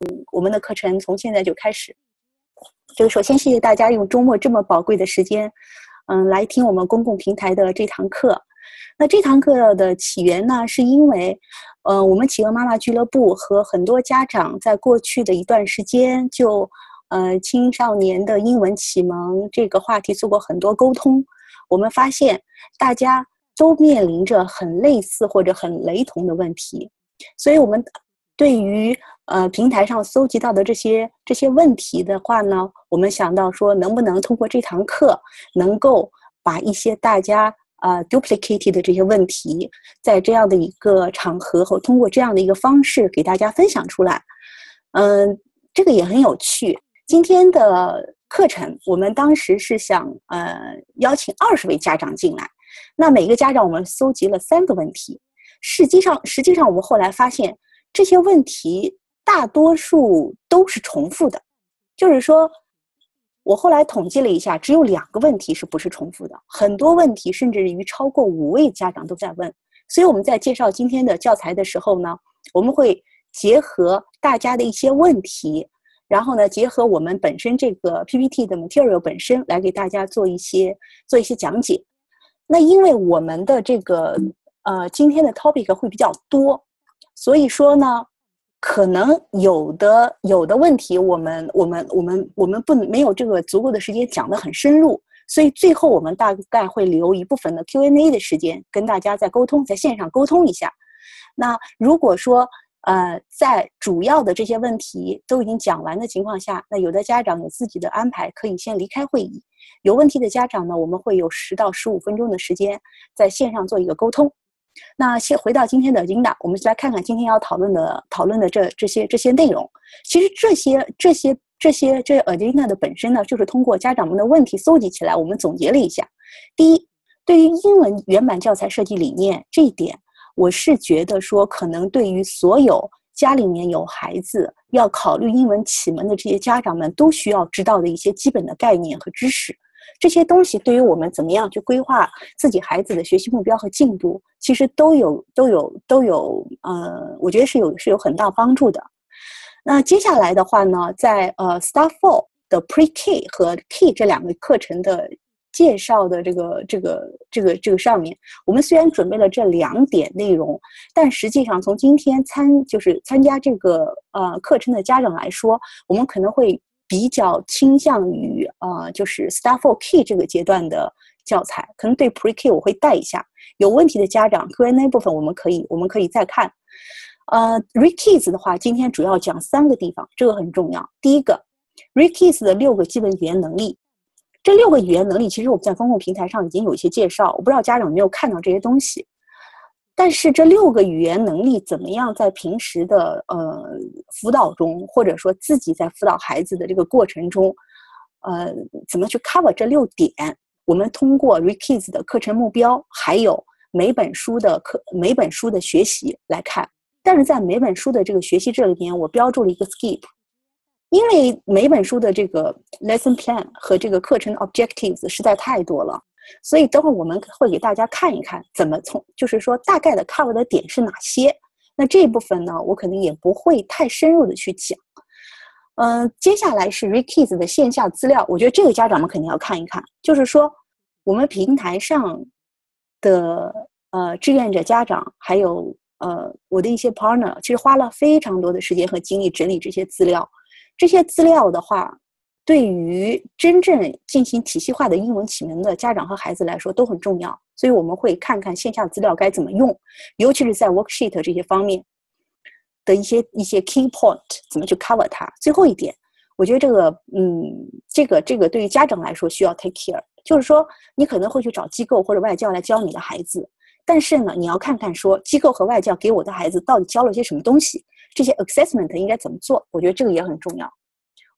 嗯我们的课程从现在就开始。就首先谢谢大家用周末这么宝贵的时间，嗯，来听我们公共平台的这堂课。那这堂课的起源呢，是因为，呃，我们企鹅妈妈俱乐部和很多家长在过去的一段时间就，呃，青少年的英文启蒙这个话题做过很多沟通。我们发现大家都面临着很类似或者很雷同的问题，所以我们对于呃平台上搜集到的这些这些问题的话呢，我们想到说，能不能通过这堂课，能够把一些大家。啊，duplicated 的这些问题，在这样的一个场合和通过这样的一个方式给大家分享出来，嗯，这个也很有趣。今天的课程，我们当时是想呃邀请二十位家长进来，那每个家长我们搜集了三个问题，实际上实际上我们后来发现这些问题大多数都是重复的，就是说。我后来统计了一下，只有两个问题是不是重复的，很多问题甚至于超过五位家长都在问。所以我们在介绍今天的教材的时候呢，我们会结合大家的一些问题，然后呢，结合我们本身这个 PPT 的 material 本身来给大家做一些做一些讲解。那因为我们的这个呃今天的 topic 会比较多，所以说呢。可能有的有的问题，我们我们我们我们不没有这个足够的时间讲得很深入，所以最后我们大概会留一部分的 Q&A 的时间跟大家再沟通，在线上沟通一下。那如果说呃在主要的这些问题都已经讲完的情况下，那有的家长有自己的安排，可以先离开会议。有问题的家长呢，我们会有十到十五分钟的时间在线上做一个沟通。那先回到今天的 agenda，我们来看看今天要讨论的讨论的这这些这些内容。其实这些这些这些这 agenda 的本身呢，就是通过家长们的问题搜集起来，我们总结了一下。第一，对于英文原版教材设计理念这一点，我是觉得说，可能对于所有家里面有孩子要考虑英文启蒙的这些家长们，都需要知道的一些基本的概念和知识。这些东西对于我们怎么样去规划自己孩子的学习目标和进度，其实都有都有都有，呃，我觉得是有是有很大帮助的。那接下来的话呢，在呃 star four 的 Pre K 和 K 这两个课程的介绍的这个这个这个这个上面，我们虽然准备了这两点内容，但实际上从今天参就是参加这个呃课程的家长来说，我们可能会。比较倾向于呃，就是 Start for Key 这个阶段的教材，可能对 Pre K 我会带一下。有问题的家长，Q&A 部分我们可以我们可以再看。呃，Re Kids 的话，今天主要讲三个地方，这个很重要。第一个，Re Kids 的六个基本语言能力，这六个语言能力其实我们在公共平台上已经有一些介绍，我不知道家长有没有看到这些东西。但是这六个语言能力怎么样在平时的呃辅导中，或者说自己在辅导孩子的这个过程中，呃，怎么去 cover 这六点？我们通过 Rekids 的课程目标，还有每本书的课每本书的学习来看。但是在每本书的这个学习这里边，我标注了一个 skip，因为每本书的这个 lesson plan 和这个课程 objectives 实在太多了。所以等会儿我们会给大家看一看，怎么从就是说大概的 cover 的点是哪些。那这一部分呢，我肯定也不会太深入的去讲。嗯，接下来是 Rekids 的线下资料，我觉得这个家长们肯定要看一看。就是说，我们平台上的呃志愿者家长，还有呃我的一些 partner，其实花了非常多的时间和精力整理这些资料。这些资料的话。对于真正进行体系化的英文启蒙的家长和孩子来说都很重要，所以我们会看看线下资料该怎么用，尤其是在 worksheet 这些方面的一些一些 key point 怎么去 cover 它。最后一点，我觉得这个，嗯，这个这个对于家长来说需要 take care，就是说你可能会去找机构或者外教来教你的孩子，但是呢，你要看看说机构和外教给我的孩子到底教了些什么东西，这些 assessment 应该怎么做，我觉得这个也很重要。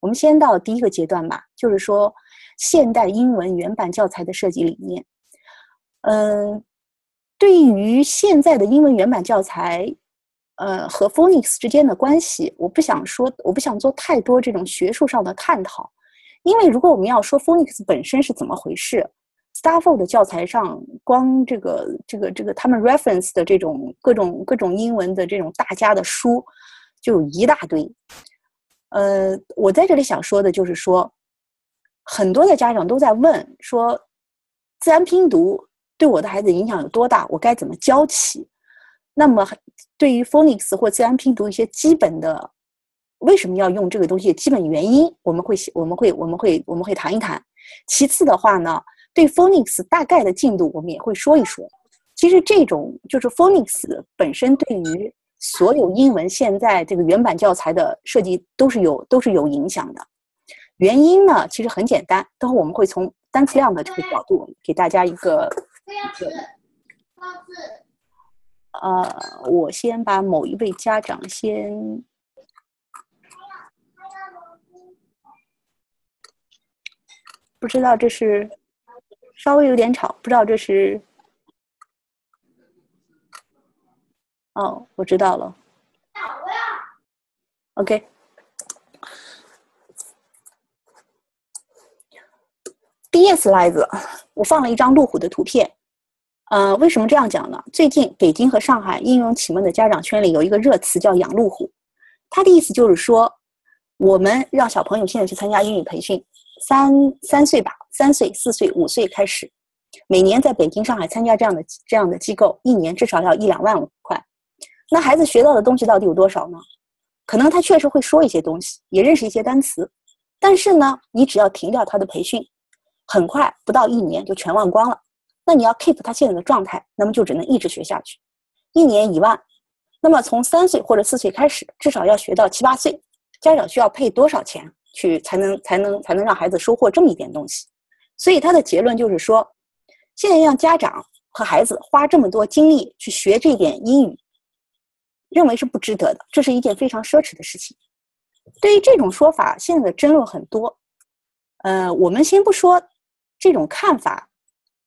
我们先到第一个阶段吧，就是说现代英文原版教材的设计理念。嗯，对于现在的英文原版教材，呃，和 Phonics 之间的关系，我不想说，我不想做太多这种学术上的探讨，因为如果我们要说 Phonics 本身是怎么回事，Starful 的教材上，光这个这个这个他们 reference 的这种各种各种英文的这种大家的书就有一大堆。呃，我在这里想说的就是说，很多的家长都在问说，自然拼读对我的孩子影响有多大？我该怎么教起？那么，对于 phonics 或自然拼读一些基本的，为什么要用这个东西？基本原因，我们会我们会我们会我们会谈一谈。其次的话呢，对 phonics 大概的进度，我们也会说一说。其实这种就是 phonics 本身对于所有英文现在这个原版教材的设计都是有都是有影响的。原因呢，其实很简单，等会我们会从单词量的这个角度给大家一个。呃，我先把某一位家长先，不知道这是稍微有点吵，不知道这是。哦，我知道了。OK。第一 slide，我放了一张路虎的图片。呃，为什么这样讲呢？最近北京和上海应用启蒙的家长圈里有一个热词叫“养路虎”，它的意思就是说，我们让小朋友现在去参加英语培训，三三岁吧，三岁、四岁、五岁开始，每年在北京、上海参加这样的这样的机构，一年至少要一两万块。那孩子学到的东西到底有多少呢？可能他确实会说一些东西，也认识一些单词，但是呢，你只要停掉他的培训，很快不到一年就全忘光了。那你要 keep 他现在的状态，那么就只能一直学下去，一年一万。那么从三岁或者四岁开始，至少要学到七八岁，家长需要配多少钱去才能才能才能让孩子收获这么一点东西？所以他的结论就是说，现在让家长和孩子花这么多精力去学这点英语。认为是不值得的，这是一件非常奢侈的事情。对于这种说法，现在的争论很多。呃，我们先不说这种看法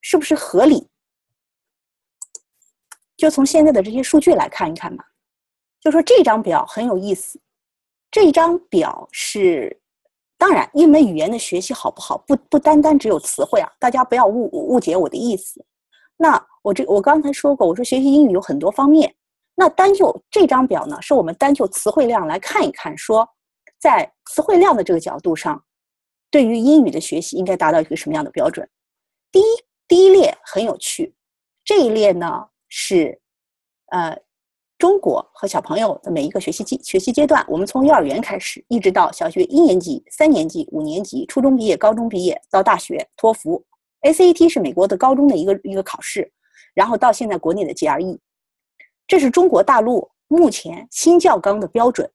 是不是合理，就从现在的这些数据来看一看吧。就说这张表很有意思，这张表是当然，一门语言的学习好不好，不不单单只有词汇啊，大家不要误误解我的意思。那我这我刚才说过，我说学习英语有很多方面。那单就这张表呢，是我们单就词汇量来看一看，说在词汇量的这个角度上，对于英语的学习应该达到一个什么样的标准？第一，第一列很有趣，这一列呢是呃中国和小朋友的每一个学习阶学习阶段，我们从幼儿园开始，一直到小学一年级、三年级、五年级、初中毕业、高中毕业到大学，托福、SAT 是美国的高中的一个一个考试，然后到现在国内的 GRE。这是中国大陆目前新教纲的标准。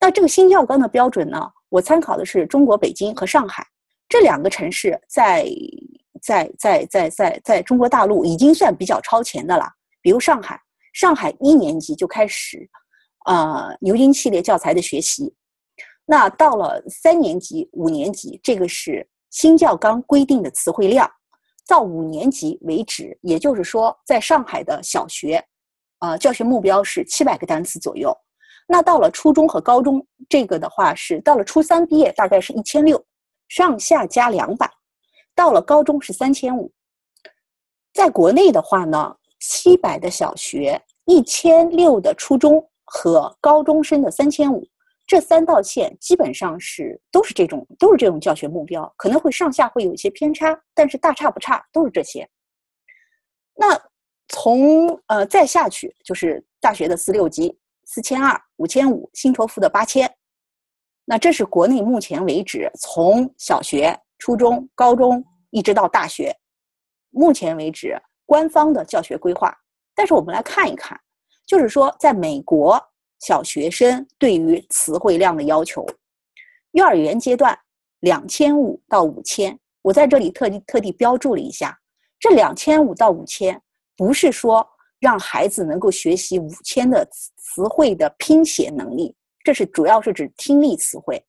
那这个新教纲的标准呢？我参考的是中国北京和上海这两个城市，在在在在在在中国大陆已经算比较超前的了。比如上海，上海一年级就开始，呃，牛津系列教材的学习。那到了三年级、五年级，这个是新教纲规定的词汇量。到五年级为止，也就是说，在上海的小学。呃，教学目标是七百个单词左右。那到了初中和高中，这个的话是到了初三毕业，大概是一千六，上下加两百。到了高中是三千五。在国内的话呢，七百的小学，一千六的初中和高中生的三千五，这三道线基本上是都是这种都是这种教学目标，可能会上下会有一些偏差，但是大差不差，都是这些。那。从呃再下去就是大学的四六级，四千二、五千五，新托福的八千。那这是国内目前为止从小学、初中、高中一直到大学，目前为止官方的教学规划。但是我们来看一看，就是说在美国小学生对于词汇量的要求，幼儿园阶段两千五到五千，我在这里特地特地标注了一下，这两千五到五千。不是说让孩子能够学习五千的词汇的拼写能力，这是主要是指听力词汇。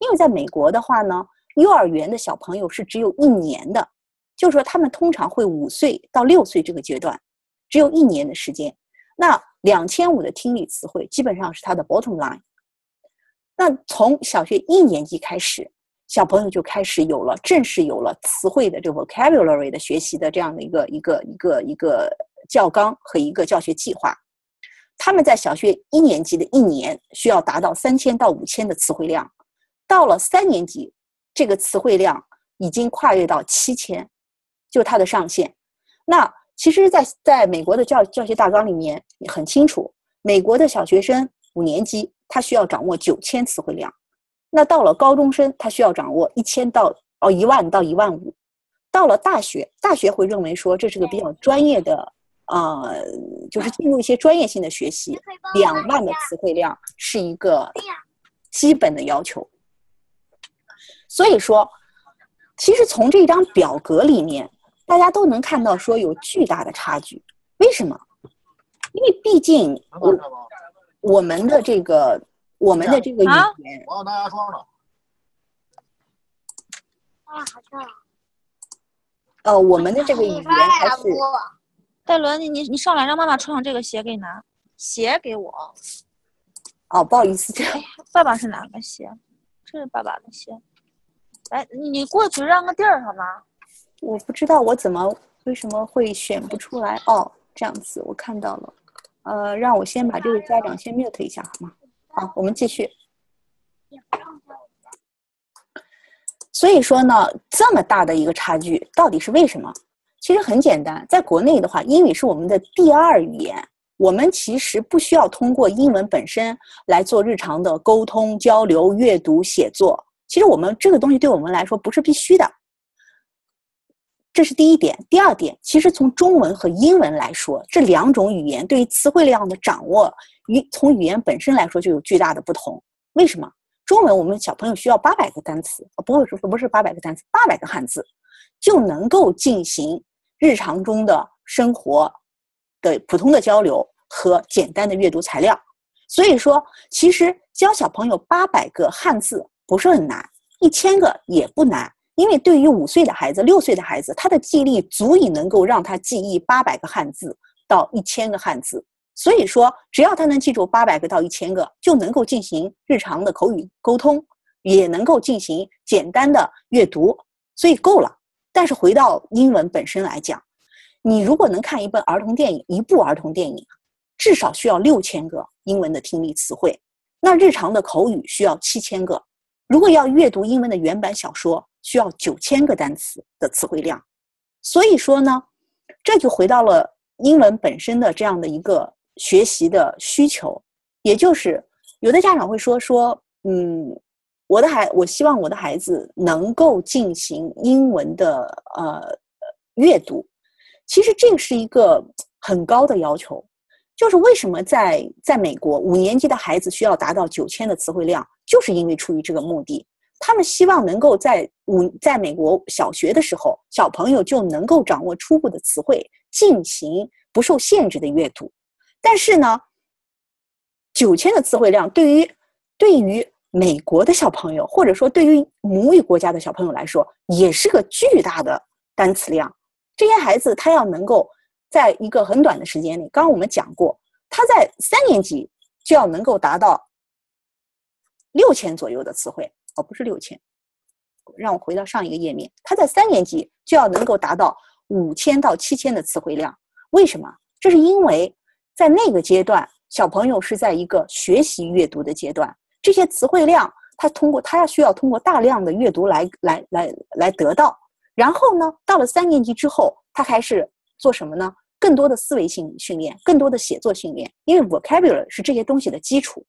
因为在美国的话呢，幼儿园的小朋友是只有一年的，就是说他们通常会五岁到六岁这个阶段，只有一年的时间。那两千五的听力词汇基本上是他的 bottom line。那从小学一年级开始。小朋友就开始有了正式有了词汇的这 vocabulary 的学习的这样的一个一个一个一个教纲和一个教学计划。他们在小学一年级的一年需要达到三千到五千的词汇量，到了三年级，这个词汇量已经跨越到七千，就它的上限。那其实，在在美国的教教学大纲里面很清楚，美国的小学生五年级他需要掌握九千词汇量，那到了高中生他需要掌握一千到哦一万到一万五，到了大学，大学会认为说这是个比较专业的。呃，就是进入一些专业性的学习，两万的词汇量是一个基本的要求。所以说，其实从这张表格里面，大家都能看到说有巨大的差距。为什么？因为毕竟我我们的这个我们的这个语言，我要拿牙刷呢。啊，好像。呃，我们的这个语言还是。戴伦，你你你上来，让妈妈穿上这个鞋给你拿鞋给我。哦，不好意思，这爸爸是哪个鞋？这是爸爸的鞋。来，你过去让个地儿好吗？我不知道我怎么为什么会选不出来。哦，这样子我看到了。呃，让我先把这个家长先 mute 一下好吗？好，我们继续。所以说呢，这么大的一个差距，到底是为什么？其实很简单，在国内的话，英语是我们的第二语言，我们其实不需要通过英文本身来做日常的沟通、交流、阅读、写作。其实我们这个东西对我们来说不是必须的，这是第一点。第二点，其实从中文和英文来说，这两种语言对于词汇量的掌握，语从语言本身来说就有巨大的不同。为什么？中文我们小朋友需要八百个单词，不会说不是八百个单词，八百个汉字就能够进行。日常中的生活的普通的交流和简单的阅读材料，所以说其实教小朋友八百个汉字不是很难，一千个也不难，因为对于五岁的孩子、六岁的孩子，他的记忆力足以能够让他记忆八百个汉字到一千个汉字，所以说只要他能记住八百个到一千个，就能够进行日常的口语沟通，也能够进行简单的阅读，所以够了。但是回到英文本身来讲，你如果能看一本儿童电影，一部儿童电影，至少需要六千个英文的听力词汇。那日常的口语需要七千个。如果要阅读英文的原版小说，需要九千个单词的词汇量。所以说呢，这就回到了英文本身的这样的一个学习的需求，也就是有的家长会说说，嗯。我的孩，我希望我的孩子能够进行英文的呃阅读。其实这个是一个很高的要求，就是为什么在在美国五年级的孩子需要达到九千的词汇量，就是因为出于这个目的。他们希望能够在五在美国小学的时候，小朋友就能够掌握初步的词汇，进行不受限制的阅读。但是呢，九千的词汇量对于对于美国的小朋友，或者说对于母语国家的小朋友来说，也是个巨大的单词量。这些孩子他要能够在一个很短的时间里，刚刚我们讲过，他在三年级就要能够达到六千左右的词汇，哦，不是六千，让我回到上一个页面，他在三年级就要能够达到五千到七千的词汇量。为什么？这是因为在那个阶段，小朋友是在一个学习阅读的阶段。这些词汇量，他通过他要需要通过大量的阅读来来来来得到。然后呢，到了三年级之后，他开始做什么呢？更多的思维性训练，更多的写作训练，因为 vocabulary 是这些东西的基础。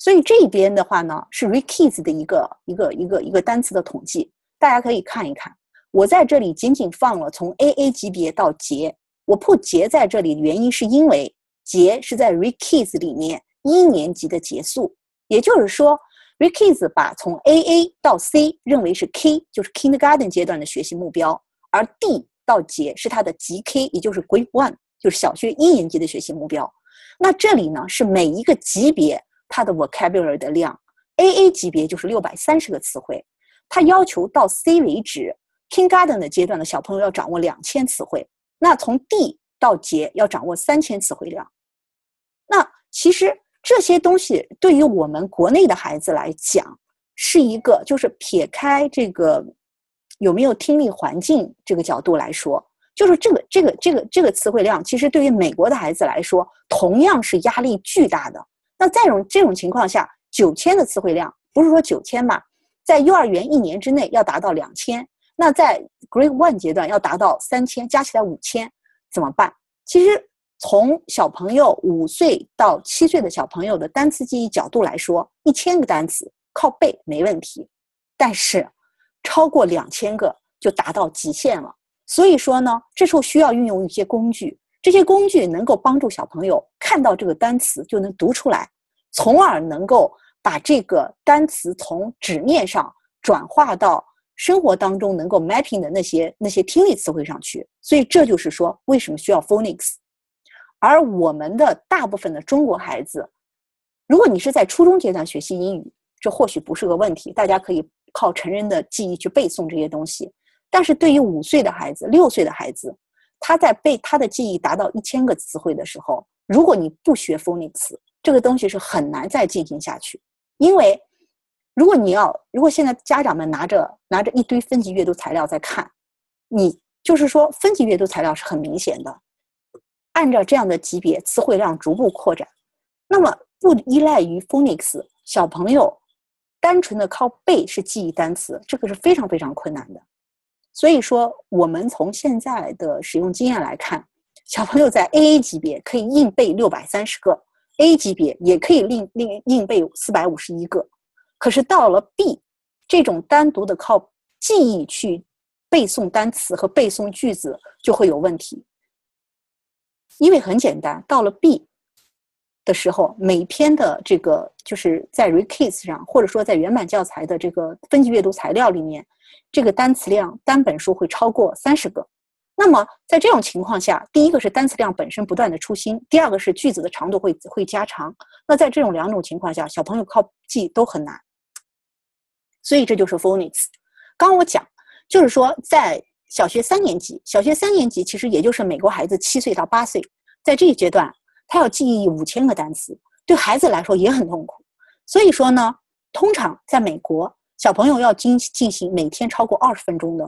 所以这边的话呢，是 Rekids 的一个一个一个一个单词的统计，大家可以看一看。我在这里仅仅放了从 AA 级别到杰，我破杰在这里的原因是因为杰是在 Rekids 里面。一年级的结束，也就是说，Rikids 把从 AA 到 C 认为是 K，就是 Kindergarten 阶段的学习目标，而 D 到杰是他的级 K，也就是 Grade One，就是小学一年级的学习目标。那这里呢是每一个级别它的 vocabulary 的量，AA 级别就是六百三十个词汇，它要求到 C 为止，Kindergarten 的阶段的小朋友要掌握两千词汇，那从 D 到杰要掌握三千词汇量，那其实。这些东西对于我们国内的孩子来讲，是一个就是撇开这个有没有听力环境这个角度来说，就是这个这个这个这个词汇量，其实对于美国的孩子来说，同样是压力巨大的。那在这种这种情况下，九千的词汇量不是说九千嘛，在幼儿园一年之内要达到两千，那在 Grade One 阶段要达到三千，加起来五千，怎么办？其实从小朋友五岁到七岁的小朋友的单词记忆角度来说，一千个单词靠背没问题，但是超过两千个就达到极限了。所以说呢，这时候需要运用一些工具，这些工具能够帮助小朋友看到这个单词就能读出来，从而能够把这个单词从纸面上转化到生活当中能够 mapping 的那些那些听力词汇上去。所以这就是说，为什么需要 phonics。而我们的大部分的中国孩子，如果你是在初中阶段学习英语，这或许不是个问题，大家可以靠成人的记忆去背诵这些东西。但是对于五岁的孩子、六岁的孩子，他在背他的记忆达到一千个词汇的时候，如果你不学 phonics，这个东西是很难再进行下去。因为如果你要，如果现在家长们拿着拿着一堆分级阅读材料在看，你就是说分级阅读材料是很明显的，按照这样的级别，词汇量逐步扩展，那么不依赖于 phonics，小朋友单纯的靠背是记忆单词，这个是非常非常困难的。所以说，我们从现在的使用经验来看，小朋友在 A A 级别可以硬背六百三十个，A 级别也可以硬硬硬背四百五十一个。可是到了 B，这种单独的靠记忆去背诵单词和背诵句子就会有问题，因为很简单，到了 B 的时候，每篇的这个就是在 Recase 上，或者说在原版教材的这个分级阅读材料里面。这个单词量单本书会超过三十个，那么在这种情况下，第一个是单词量本身不断的出新，第二个是句子的长度会会加长。那在这种两种情况下，小朋友靠记都很难。所以这就是 phonics。刚我讲，就是说在小学三年级，小学三年级其实也就是美国孩子七岁到八岁，在这一阶段，他要记忆五千个单词，对孩子来说也很痛苦。所以说呢，通常在美国。小朋友要进进行每天超过二十分钟的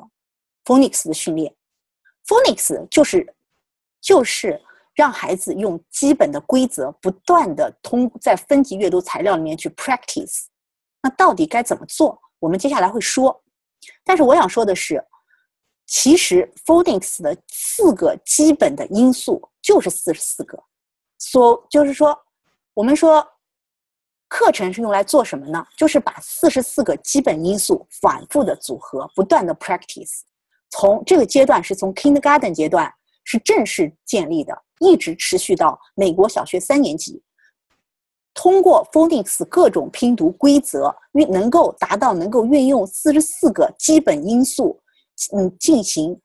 phonics 的训练，phonics 就是就是让孩子用基本的规则不断的通在分级阅读材料里面去 practice。那到底该怎么做？我们接下来会说。但是我想说的是，其实 phonics 的四个基本的因素就是四十四个，所就是说，我们说。课程是用来做什么呢？就是把四十四个基本因素反复的组合，不断的 practice。从这个阶段是从 kindergarten 阶段是正式建立的，一直持续到美国小学三年级。通过 phonics 各种拼读规则，运能够达到能够运用四十四个基本因素，嗯，进行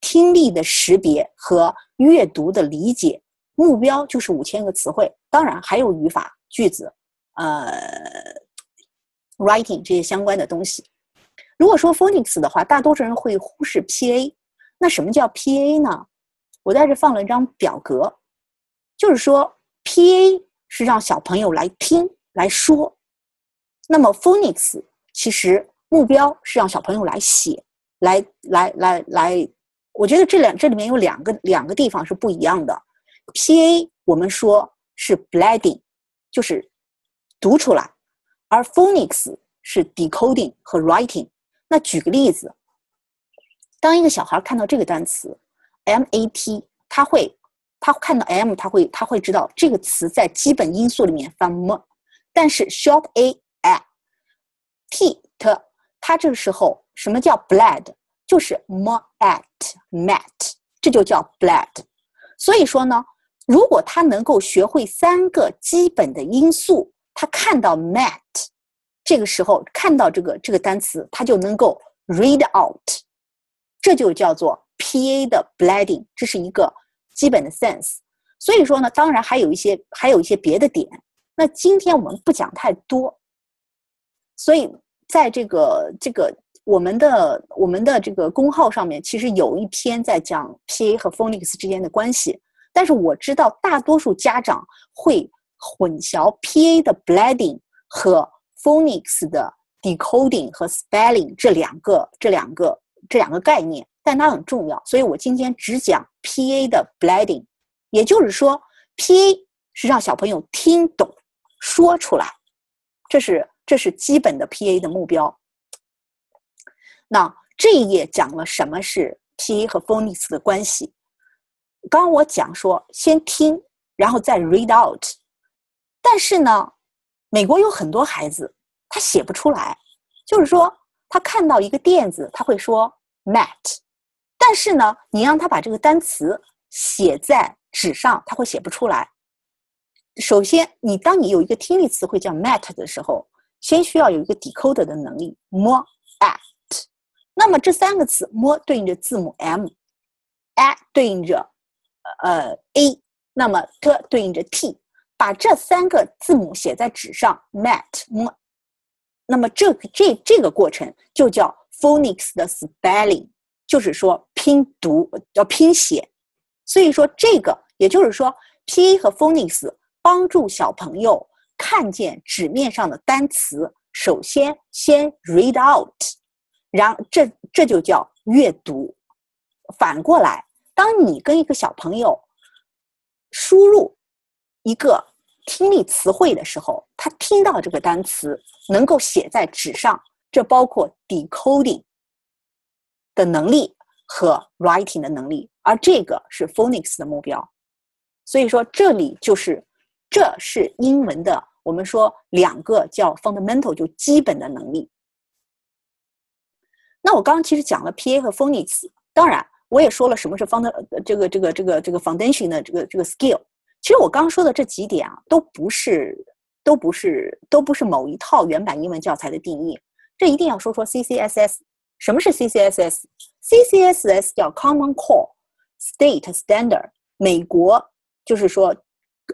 听力的识别和阅读的理解。目标就是五千个词汇，当然还有语法句子。呃，writing 这些相关的东西。如果说 phonics 的话，大多数人会忽视 PA。那什么叫 PA 呢？我在这放了一张表格，就是说 PA 是让小朋友来听来说，那么 phonics 其实目标是让小朋友来写，来来来来。我觉得这两这里面有两个两个地方是不一样的。PA 我们说是 bleeding，就是。读出来，而 phonics 是 decoding 和 writing。那举个例子，当一个小孩看到这个单词 mat，他会，他看到 m，他会，他会知道这个词在基本因素里面发 m，但是 short a at，t t，他这个时候什么叫 bled，就是 m at mat，这就叫 bled。所以说呢，如果他能够学会三个基本的因素。他看到 mat，这个时候看到这个这个单词，他就能够 read out，这就叫做 PA 的 bleeding，这是一个基本的 sense。所以说呢，当然还有一些还有一些别的点，那今天我们不讲太多。所以在这个这个我们的我们的这个公号上面，其实有一篇在讲 PA 和 phonics 之间的关系，但是我知道大多数家长会。混淆 PA 的 bleeding 和 phonics 的 decoding 和 spelling 这两个这两个这两个概念，但它很重要，所以我今天只讲 PA 的 bleeding，也就是说，PA 是让小朋友听懂说出来，这是这是基本的 PA 的目标。那这一页讲了什么是 PA 和 phonics 的关系。刚我讲说，先听，然后再 read out。但是呢，美国有很多孩子他写不出来，就是说他看到一个垫子，他会说 mat，但是呢，你让他把这个单词写在纸上，他会写不出来。首先，你当你有一个听力词汇叫 mat 的时候，先需要有一个 decoder 的能力，more at。那么这三个词，more 对应着字母 m，at 对应着呃 a，那么 t 对应着 t，把这三个字母写在纸上，mat。那么这个这这个过程就叫 phonics 的 spelling，就是说拼读叫拼写。所以说这个也就是说，P 和 phonics。帮助小朋友看见纸面上的单词，首先先 read out，然这这就叫阅读。反过来，当你跟一个小朋友输入一个听力词汇的时候，他听到这个单词能够写在纸上，这包括 decoding 的能力和 writing 的能力，而这个是 phonics 的目标。所以说，这里就是。这是英文的，我们说两个叫 fundamental，就基本的能力。那我刚刚其实讲了 PA 和 phonics，当然我也说了什么是 fund 这个这个这个这个 foundation 的这个这个 skill。其实我刚说的这几点啊，都不是都不是都不是某一套原版英文教材的定义。这一定要说说 CCSS，什么是 CCSS？CCSS 叫 Common Core State Standard，美国就是说。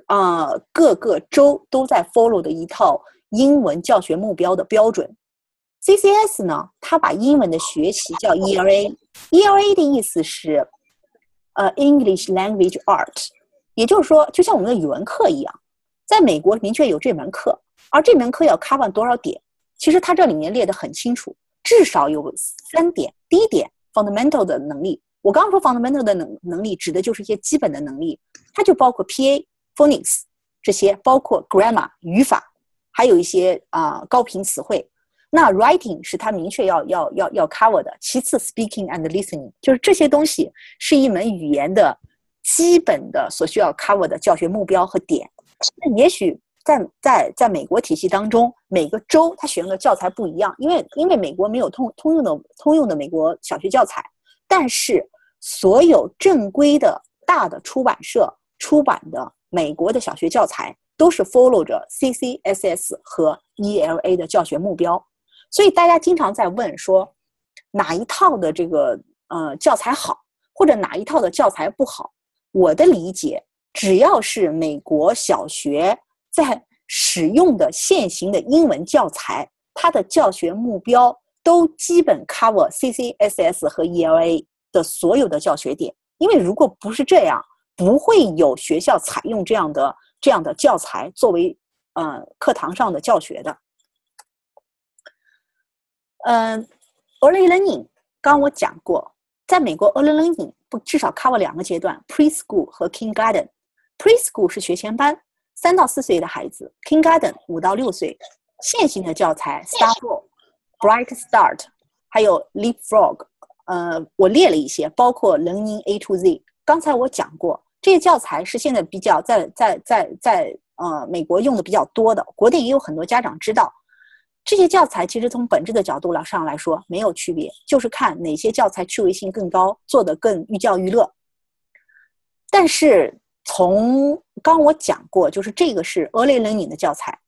啊，各个州都在 follow 的一套英文教学目标的标准。CCS 呢，它把英文的学习叫 ELA，ELA 的意思是呃 English Language Art，也就是说，就像我们的语文课一样，在美国明确有这门课，而这门课要 cover 多少点，其实它这里面列得很清楚，至少有三点。第一点，fundamental 的能力，我刚刚说 fundamental 的能能力，指的就是一些基本的能力，它就包括 PA。phonics 这些包括 grammar 语法，还有一些啊高频词汇。那 writing 是它明确要要要要 cover 的。其次 speaking and listening 就是这些东西是一门语言的基本的所需要 cover 的教学目标和点。那也许在在在美国体系当中，每个州它选用的教材不一样，因为因为美国没有通通用的通用的美国小学教材，但是所有正规的大的出版社出版的。美国的小学教材都是 follow 着 CCSS 和 ELA 的教学目标，所以大家经常在问说哪一套的这个呃教材好，或者哪一套的教材不好？我的理解，只要是美国小学在使用的现行的英文教材，它的教学目标都基本 cover CCSS 和 ELA 的所有的教学点，因为如果不是这样。不会有学校采用这样的这样的教材作为呃课堂上的教学的。嗯，early learning，刚刚我讲过，在美国 early learning 不至少 cover 两个阶段，preschool 和 kindergarten。preschool 是学前班，三到四岁的孩子；kindergarten 五到六岁。现行的教材 Starfall、Bright Start，还有 Leapfrog，呃，我列了一些，包括 Learning A to Z。刚才我讲过。这些教材是现在比较在在在在呃美国用的比较多的，国内也有很多家长知道。这些教材其实从本质的角度来上来说没有区别，就是看哪些教材趣味性更高，做的更寓教于乐。但是从刚我讲过，就是这个是 early learning 的教材，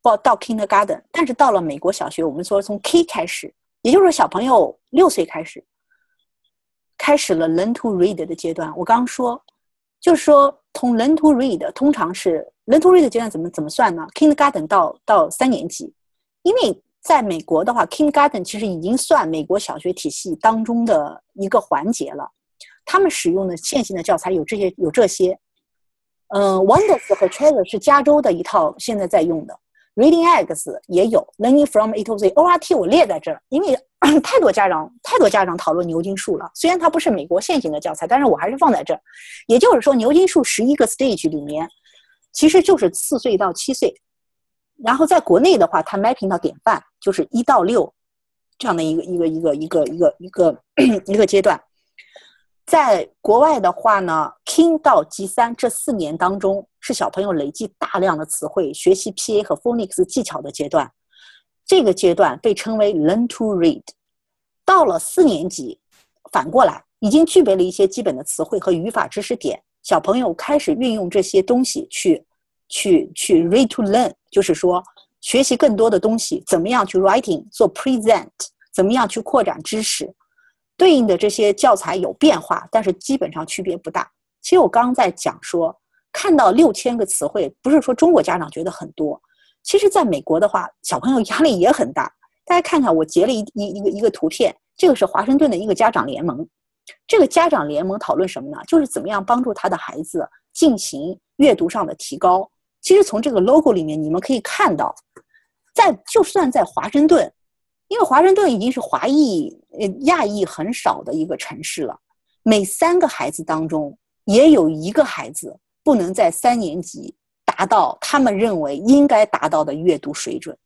报到 kindergarten，但是到了美国小学，我们说从 K 开始，也就是说小朋友六岁开始，开始了 learn to read 的阶段。我刚刚说。就是说，从 learn to read 通常是 learn to read 阶段怎么怎么算呢？kindergarten 到到三年级，因为在美国的话，kindergarten 其实已经算美国小学体系当中的一个环节了。他们使用的现行的教材有这些有这些，嗯，Wonders 和 Treasure 是加州的一套现在在用的。Reading eggs 也有，Learning from A to Z，ORT 我列在这儿，因为 太多家长太多家长讨论牛津树了。虽然它不是美国现行的教材，但是我还是放在这儿。也就是说，牛津树十一个 stage 里面，其实就是四岁到七岁，然后在国内的话，它 mapping 到典范就是一到六这样的一个一个一个一个一个一个一个阶段。在国外的话呢，King 到 G 三这四年当中，是小朋友累积大量的词汇、学习 PA 和 Phonics 技巧的阶段。这个阶段被称为 Learn to Read。到了四年级，反过来已经具备了一些基本的词汇和语法知识点，小朋友开始运用这些东西去去去 Read to Learn，就是说学习更多的东西，怎么样去 Writing 做 Present，怎么样去扩展知识。对应的这些教材有变化，但是基本上区别不大。其实我刚刚在讲说，看到六千个词汇，不是说中国家长觉得很多，其实在美国的话，小朋友压力也很大。大家看看，我截了一一一个一个图片，这个是华盛顿的一个家长联盟。这个家长联盟讨论什么呢？就是怎么样帮助他的孩子进行阅读上的提高。其实从这个 logo 里面，你们可以看到，在就算在华盛顿。因为华盛顿已经是华裔、呃亚裔很少的一个城市了，每三个孩子当中也有一个孩子不能在三年级达到他们认为应该达到的阅读水准，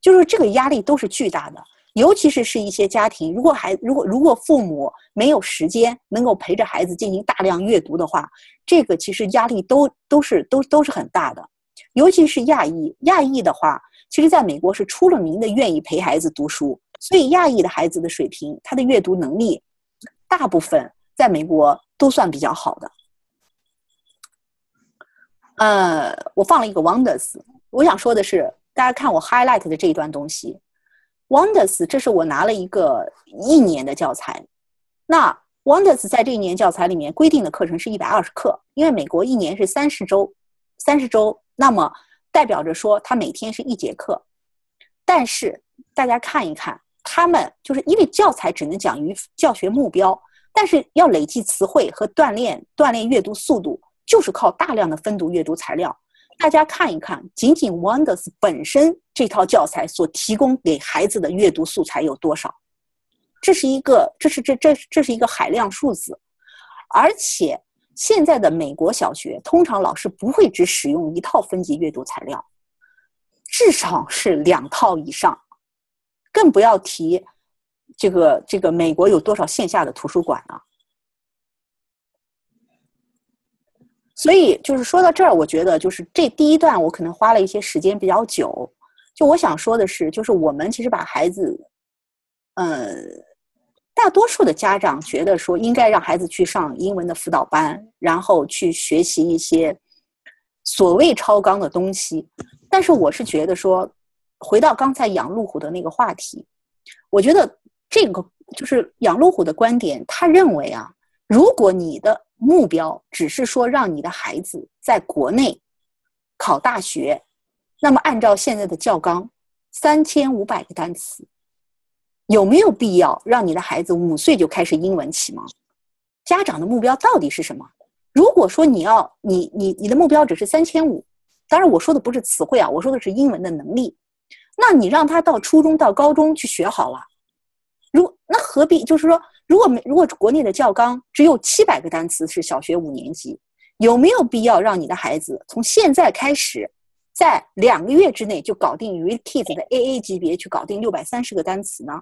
就是这个压力都是巨大的。尤其是是一些家庭，如果孩如果如果父母没有时间能够陪着孩子进行大量阅读的话，这个其实压力都都是都都是很大的。尤其是亚裔，亚裔的话。其实，在美国是出了名的愿意陪孩子读书，所以亚裔的孩子的水平，他的阅读能力，大部分在美国都算比较好的。呃，我放了一个 Wonders，我想说的是，大家看我 highlight 的这一段东西，Wonders，这是我拿了一个一年的教材。那 Wonders 在这一年教材里面规定的课程是一百二十课，因为美国一年是三十周，三十周，那么。代表着说，他每天是一节课，但是大家看一看，他们就是因为教材只能讲于教学目标，但是要累积词汇和锻炼锻炼阅读速度，就是靠大量的分读阅读材料。大家看一看，仅仅 Wonders 本身这套教材所提供给孩子的阅读素材有多少？这是一个，这是这这这是一个海量数字，而且。现在的美国小学通常老师不会只使用一套分级阅读材料，至少是两套以上，更不要提这个这个美国有多少线下的图书馆了。所以就是说到这儿，我觉得就是这第一段我可能花了一些时间比较久。就我想说的是，就是我们其实把孩子，呃。大多数的家长觉得说应该让孩子去上英文的辅导班，然后去学习一些所谓超纲的东西。但是我是觉得说，回到刚才养路虎的那个话题，我觉得这个就是养路虎的观点。他认为啊，如果你的目标只是说让你的孩子在国内考大学，那么按照现在的教纲，三千五百个单词。有没有必要让你的孩子五岁就开始英文启蒙？家长的目标到底是什么？如果说你要你你你的目标只是三千五，当然我说的不是词汇啊，我说的是英文的能力。那你让他到初中到高中去学好了，如那何必？就是说，如果没如果国内的教纲只有七百个单词是小学五年级，有没有必要让你的孩子从现在开始，在两个月之内就搞定 Read Kids 的 AA 级别，去搞定六百三十个单词呢？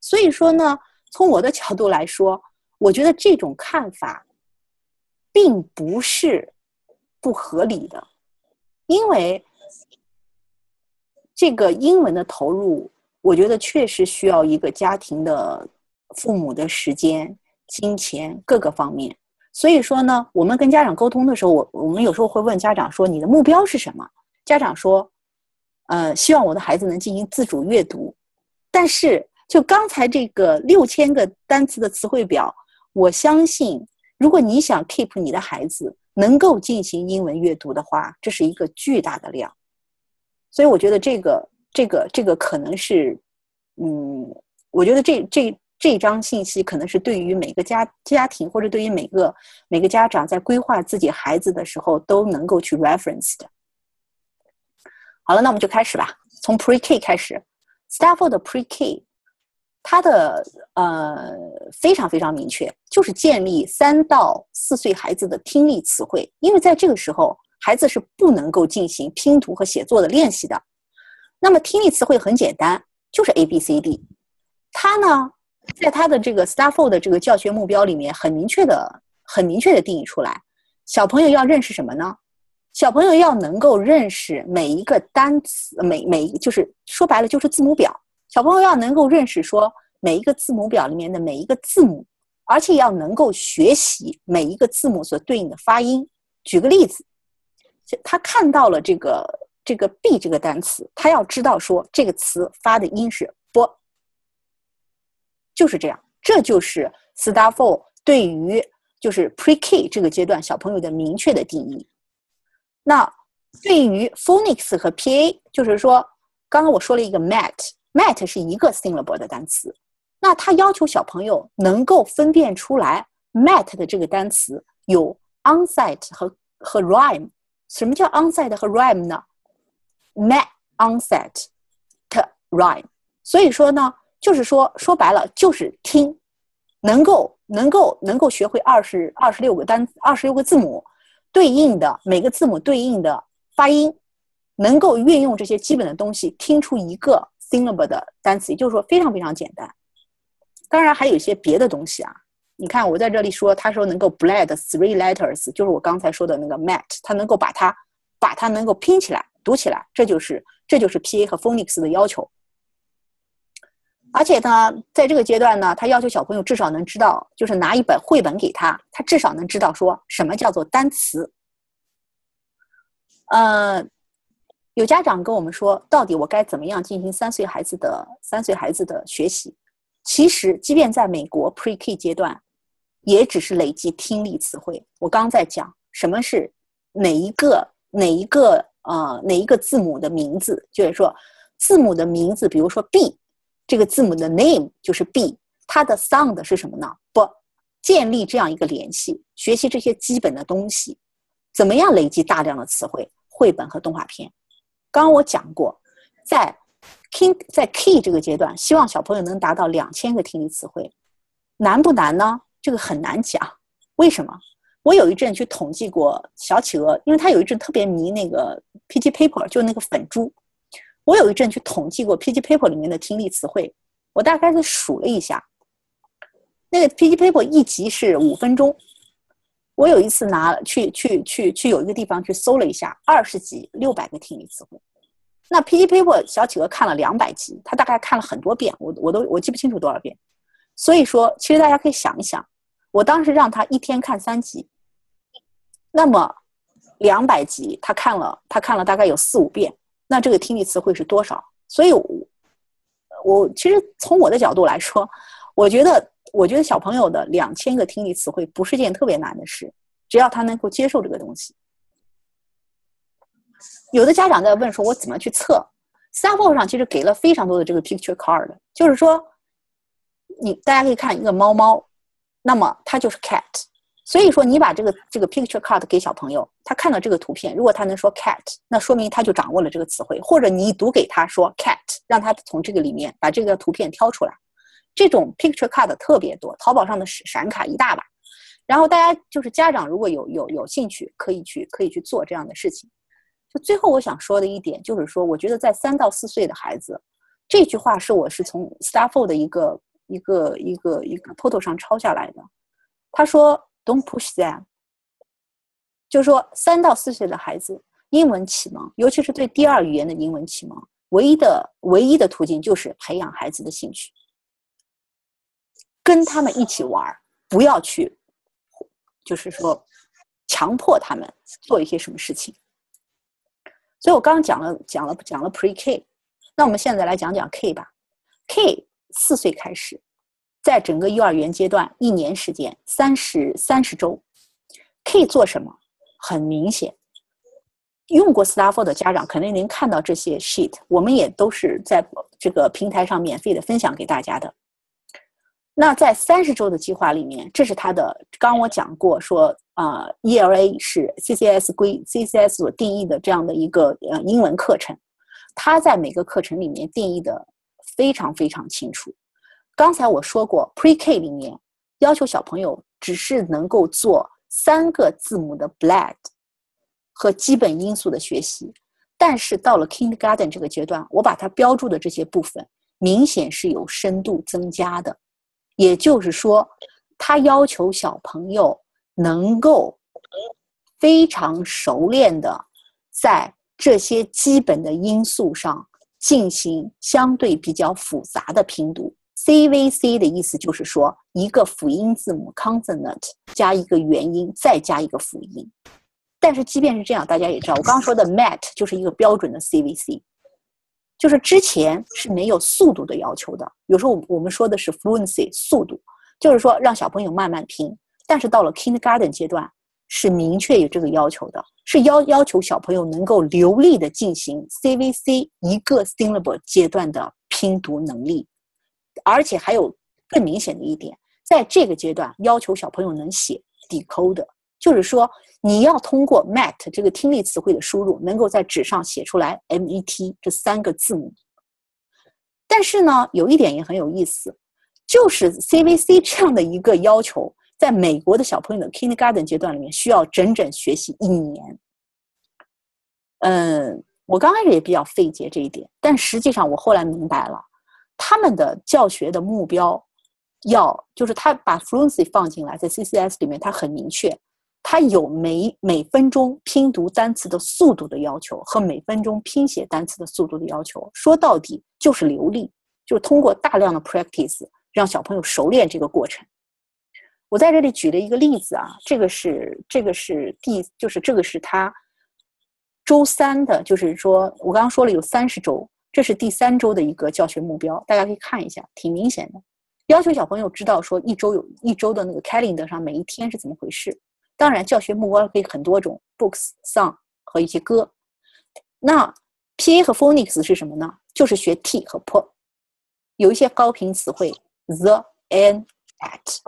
所以说呢，从我的角度来说，我觉得这种看法并不是不合理的，因为这个英文的投入，我觉得确实需要一个家庭的父母的时间、金钱各个方面。所以说呢，我们跟家长沟通的时候，我我们有时候会问家长说：“你的目标是什么？”家长说：“呃，希望我的孩子能进行自主阅读。”但是。就刚才这个六千个单词的词汇表，我相信，如果你想 keep 你的孩子能够进行英文阅读的话，这是一个巨大的量。所以我觉得这个、这个、这个可能是，嗯，我觉得这这这张信息可能是对于每个家家庭或者对于每个每个家长在规划自己孩子的时候都能够去 reference 的。好了，那我们就开始吧，从 Pre K 开始，Stafford Pre K。它的呃非常非常明确，就是建立三到四岁孩子的听力词汇，因为在这个时候孩子是不能够进行拼读和写作的练习的。那么听力词汇很简单，就是 A B C D。它呢，在它的这个 Stafford 的这个教学目标里面，很明确的、很明确的定义出来，小朋友要认识什么呢？小朋友要能够认识每一个单词，每每就是说白了就是字母表。小朋友要能够认识说每一个字母表里面的每一个字母，而且要能够学习每一个字母所对应的发音。举个例子，他看到了这个这个 B 这个单词，他要知道说这个词发的音是 b，就是这样。这就是 Stafford 对于就是 Pre-K 这个阶段小朋友的明确的定义。那对于 phonics 和 PA，就是说，刚刚我说了一个 mat，mat 是一个 syllable 的单词，那他要求小朋友能够分辨出来 mat 的这个单词有 onset 和和 rhyme。什么叫 onset 和 rhyme 呢？mat onset rhyme。所以说呢，就是说说白了就是听，能够能够能够学会二十二十六个单二十六个字母。对应的每个字母对应的发音，能够运用这些基本的东西听出一个 syllable 的单词，也就是说非常非常简单。当然还有一些别的东西啊，你看我在这里说，他说能够 blend three letters，就是我刚才说的那个 mat，他能够把它把它能够拼起来读起来，这就是这就是 PA 和 phonics 的要求。而且呢，在这个阶段呢，他要求小朋友至少能知道，就是拿一本绘本给他，他至少能知道说什么叫做单词。呃，有家长跟我们说，到底我该怎么样进行三岁孩子的三岁孩子的学习？其实，即便在美国 Pre-K 阶段，也只是累积听力词汇。我刚在讲什么是哪一个哪一个呃哪一个字母的名字，就是说字母的名字，比如说 B。这个字母的 name 就是 B，它的 sound 是什么呢？不，建立这样一个联系，学习这些基本的东西，怎么样累积大量的词汇？绘本和动画片。刚刚我讲过，在 King 在 Key 这个阶段，希望小朋友能达到两千个听力词汇，难不难呢？这个很难讲。为什么？我有一阵去统计过小企鹅，因为他有一阵特别迷那个 PG Paper，就那个粉珠。我有一阵去统计过 PG Paper 里面的听力词汇，我大概是数了一下，那个 PG Paper 一集是五分钟。我有一次拿去去去去有一个地方去搜了一下，二十集六百个听力词汇。那 PG Paper 小企鹅看了两百集，他大概看了很多遍，我我都我记不清楚多少遍。所以说，其实大家可以想一想，我当时让他一天看三集，那么两百集他看了他看了大概有四五遍。那这个听力词汇是多少？所以，我我其实从我的角度来说，我觉得，我觉得小朋友的两千个听力词汇不是件特别难的事，只要他能够接受这个东西。有的家长在问说，我怎么去测，Sapo 上其实给了非常多的这个 picture card，就是说，你大家可以看一个猫猫，那么它就是 cat。所以说，你把这个这个 picture card 给小朋友，他看到这个图片，如果他能说 cat，那说明他就掌握了这个词汇。或者你读给他说 cat，让他从这个里面把这个图片挑出来。这种 picture card 特别多，淘宝上的闪卡一大把。然后大家就是家长如果有有有兴趣，可以去可以去做这样的事情。就最后我想说的一点就是说，我觉得在三到四岁的孩子，这句话是我是从 Stafford 的一个一个一个一个 photo 上抄下来的。他说。Don't push them。就是说，三到四岁的孩子英文启蒙，尤其是对第二语言的英文启蒙，唯一的唯一的途径就是培养孩子的兴趣，跟他们一起玩不要去，就是说强迫他们做一些什么事情。所以我刚刚讲了讲了讲了 Pre K，那我们现在来讲讲 K 吧。K 四岁开始。在整个幼儿园阶段，一年时间三十三十周，可以做什么？很明显，用过 Stafford 的家长肯定能看到这些 sheet，我们也都是在这个平台上免费的分享给大家的。那在三十周的计划里面，这是他的，刚我讲过说啊，ELA 是 CCS 规 CCS 所定义的这样的一个呃英文课程，他在每个课程里面定义的非常非常清楚。刚才我说过，Pre-K 里面要求小朋友只是能够做三个字母的 Blad 和基本因素的学习。但是到了 kindergarten 这个阶段，我把它标注的这些部分，明显是有深度增加的。也就是说，他要求小朋友能够非常熟练的在这些基本的因素上进行相对比较复杂的拼读。CVC 的意思就是说，一个辅音字母 consonant 加一个元音，再加一个辅音。但是即便是这样，大家也知道，我刚刚说的 MAT 就是一个标准的 CVC，就是之前是没有速度的要求的。有时候我们说的是 fluency 速度，就是说让小朋友慢慢拼。但是到了 Kindergarten 阶段，是明确有这个要求的，是要要求小朋友能够流利的进行 CVC 一个 syllable 阶段的拼读能力，而且还有更明显的一点，在这个阶段要求小朋友能写 decode。就是说，你要通过 MAT 这个听力词汇的输入，能够在纸上写出来 MET 这三个字母。但是呢，有一点也很有意思，就是 CVC 这样的一个要求，在美国的小朋友的 Kindergarten 阶段里面，需要整整学习一年。嗯，我刚开始也比较费解这一点，但实际上我后来明白了，他们的教学的目标，要就是他把 Fluency 放进来，在 CCS 里面，他很明确。它有每每分钟拼读单词的速度的要求和每分钟拼写单词的速度的要求，说到底就是流利，就是通过大量的 practice 让小朋友熟练这个过程。我在这里举了一个例子啊，这个是这个是第就是这个是他周三的，就是说我刚刚说了有三十周，这是第三周的一个教学目标，大家可以看一下，挺明显的，要求小朋友知道说一周有一周的那个 calendar 上每一天是怎么回事。当然，教学目标可以很多种，books、song 和一些歌。那 P A 和 phonics 是什么呢？就是学 t 和 p，有一些高频词汇，the、an、at，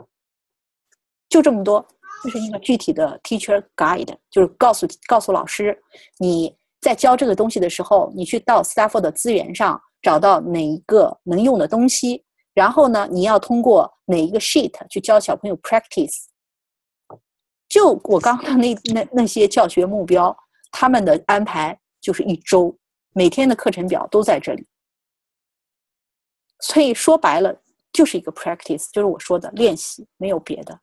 就这么多。这是一个具体的 teacher guide，就是告诉告诉老师，你在教这个东西的时候，你去到 Stafford 的资源上找到哪一个能用的东西，然后呢，你要通过哪一个 sheet 去教小朋友 practice。就我刚刚那那那些教学目标，他们的安排就是一周，每天的课程表都在这里。所以说白了，就是一个 practice，就是我说的练习，没有别的。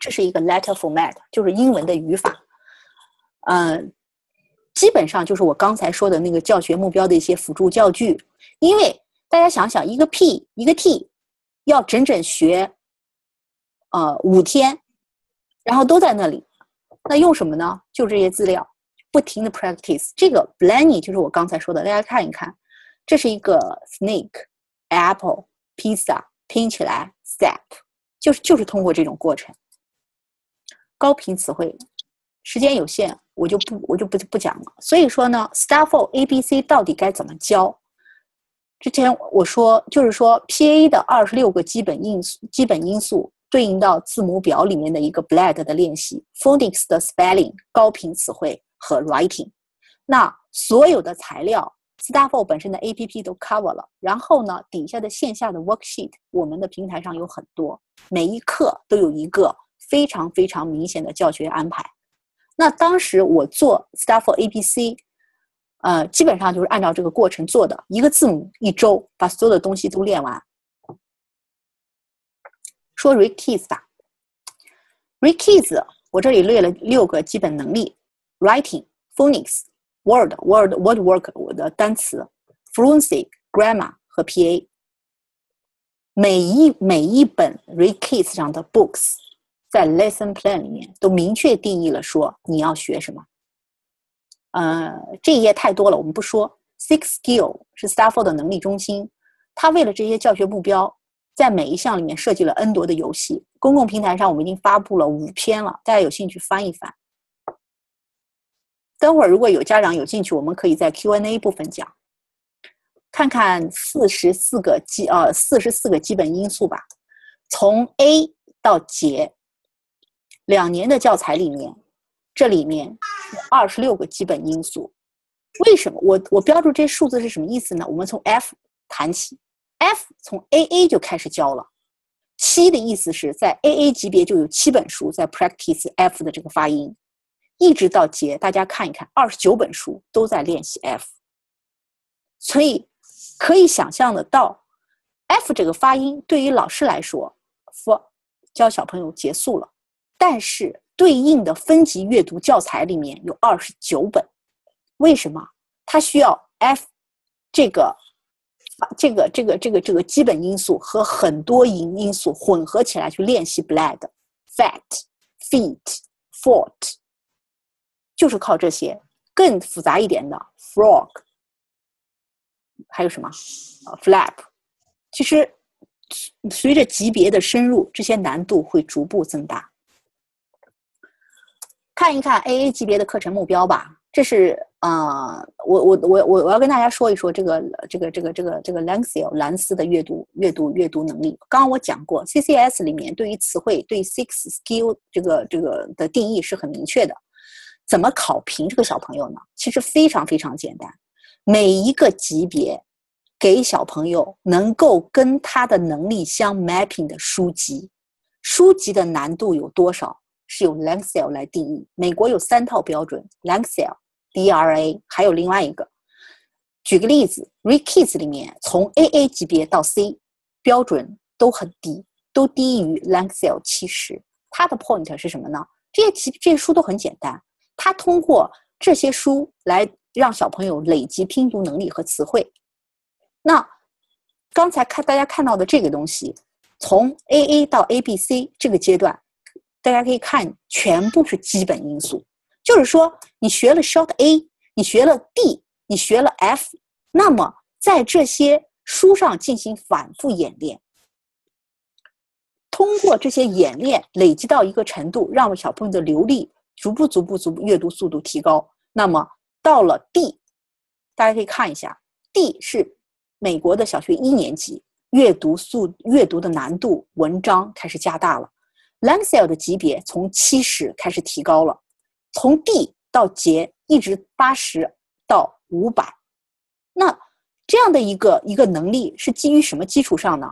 这是一个 letter format，就是英文的语法。嗯，基本上就是我刚才说的那个教学目标的一些辅助教具。因为大家想想，一个 P 一个 T，要整整学，呃，五天。然后都在那里，那用什么呢？就这些资料，不停的 practice。这个 b l a n n y 就是我刚才说的，大家看一看，这是一个 snake、apple、pizza 拼起来 step，就是就是通过这种过程。高频词汇，时间有限，我就不我就不不讲了。所以说呢，Stafford A B C 到底该怎么教？之前我说就是说 P A 的二十六个基本因素，基本因素。对应到字母表里面的一个 BLAD 的练习，phonics 的 spelling 高频词汇和 writing，那所有的材料，Stafford 本身的 APP 都 cover 了。然后呢，底下的线下的 worksheet，我们的平台上有很多，每一课都有一个非常非常明显的教学安排。那当时我做 Stafford ABC，呃，基本上就是按照这个过程做的，一个字母一周把所有的东西都练完。说 read keys 吧，read keys，我这里列了六个基本能力：writing、phonics、word、word、word work，我的单词，fluency、grammar 和 PA。每一每一本 read keys 上的 books，在 lesson plan 里面都明确定义了说你要学什么。呃，这一页太多了，我们不说。Six skill 是 Stafford 的能力中心，他为了这些教学目标。在每一项里面设计了 N 多的游戏，公共平台上我们已经发布了五篇了，大家有兴趣翻一翻。等会儿如果有家长有兴趣，我们可以在 Q&A 部分讲，看看四十四个基呃四十四个基本因素吧，从 A 到结，两年的教材里面，这里面二十六个基本因素。为什么我我标注这数字是什么意思呢？我们从 F 谈起。F 从 AA 就开始教了，七的意思是在 AA 级别就有七本书在 practice F 的这个发音。一直到节，大家看一看，二十九本书都在练习 F，所以可以想象得到，F 这个发音对于老师来说，for 教小朋友结束了，但是对应的分级阅读教材里面有二十九本，为什么？它需要 F 这个。这个这个这个这个基本因素和很多因因素混合起来去练习 blood、fat、feet、foot，就是靠这些更复杂一点的 frog，还有什么啊 flap，其实随着级别的深入，这些难度会逐步增大。看一看 AA 级别的课程目标吧。这是啊，我我我我我要跟大家说一说这个这个这个这个这个 Lanxel 蓝思的阅读阅读阅读能力。刚刚我讲过，CCS 里面对于词汇对 six skill 这个这个的定义是很明确的。怎么考评这个小朋友呢？其实非常非常简单，每一个级别给小朋友能够跟他的能力相 mapping 的书籍，书籍的难度有多少是由 l a n g s e l 来定义。美国有三套标准 l a n g s e l。DRA 还有另外一个，举个例子，Rekids 里面从 AA 级别到 C 标准都很低，都低于 l a n g s e l 七十。它的 point 是什么呢？这些题这些书都很简单，它通过这些书来让小朋友累积拼读能力和词汇。那刚才看大家看到的这个东西，从 AA 到 ABC 这个阶段，大家可以看全部是基本因素。就是说，你学了 Short A，你学了 D，你学了 F，那么在这些书上进行反复演练，通过这些演练累积到一个程度，让小朋友的流利逐步、逐步、逐步阅读速度提高。那么到了 D，大家可以看一下，D 是美国的小学一年级阅读速阅读的难度，文章开始加大了。Langsell 的级别从七十开始提高了。从 D 到节一直八十到五百，那这样的一个一个能力是基于什么基础上呢？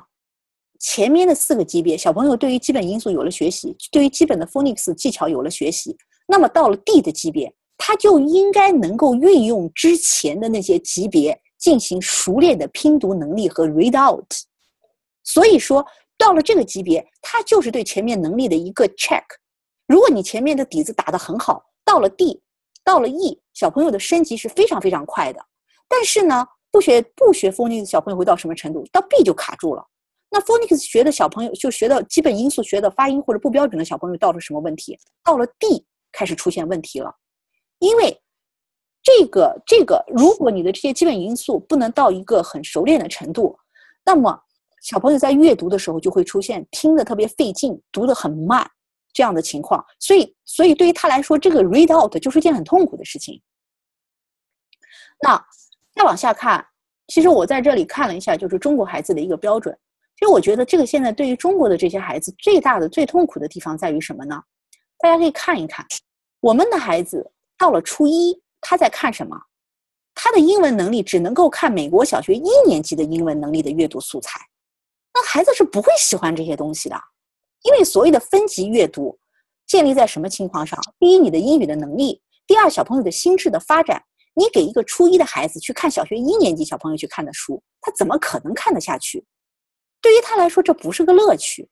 前面的四个级别，小朋友对于基本因素有了学习，对于基本的 phonics 技巧有了学习，那么到了 D 的级别，他就应该能够运用之前的那些级别进行熟练的拼读能力和 read out。所以说，到了这个级别，他就是对前面能力的一个 check。如果你前面的底子打得很好，到了 D，到了 E，小朋友的升级是非常非常快的。但是呢，不学不学 phonics 小朋友会到什么程度？到 B 就卡住了。那 phonics 学的小朋友就学到基本因素学的发音或者不标准的小朋友到了什么问题？到了 D 开始出现问题了。因为这个这个，如果你的这些基本因素不能到一个很熟练的程度，那么小朋友在阅读的时候就会出现听得特别费劲，读得很慢。这样的情况，所以，所以对于他来说，这个 read out 就是一件很痛苦的事情。那再往下看，其实我在这里看了一下，就是中国孩子的一个标准。其实我觉得这个现在对于中国的这些孩子最大的、最痛苦的地方在于什么呢？大家可以看一看，我们的孩子到了初一，他在看什么？他的英文能力只能够看美国小学一年级的英文能力的阅读素材，那孩子是不会喜欢这些东西的。因为所谓的分级阅读，建立在什么情况上？第一，你的英语的能力；第二，小朋友的心智的发展。你给一个初一的孩子去看小学一年级小朋友去看的书，他怎么可能看得下去？对于他来说，这不是个乐趣。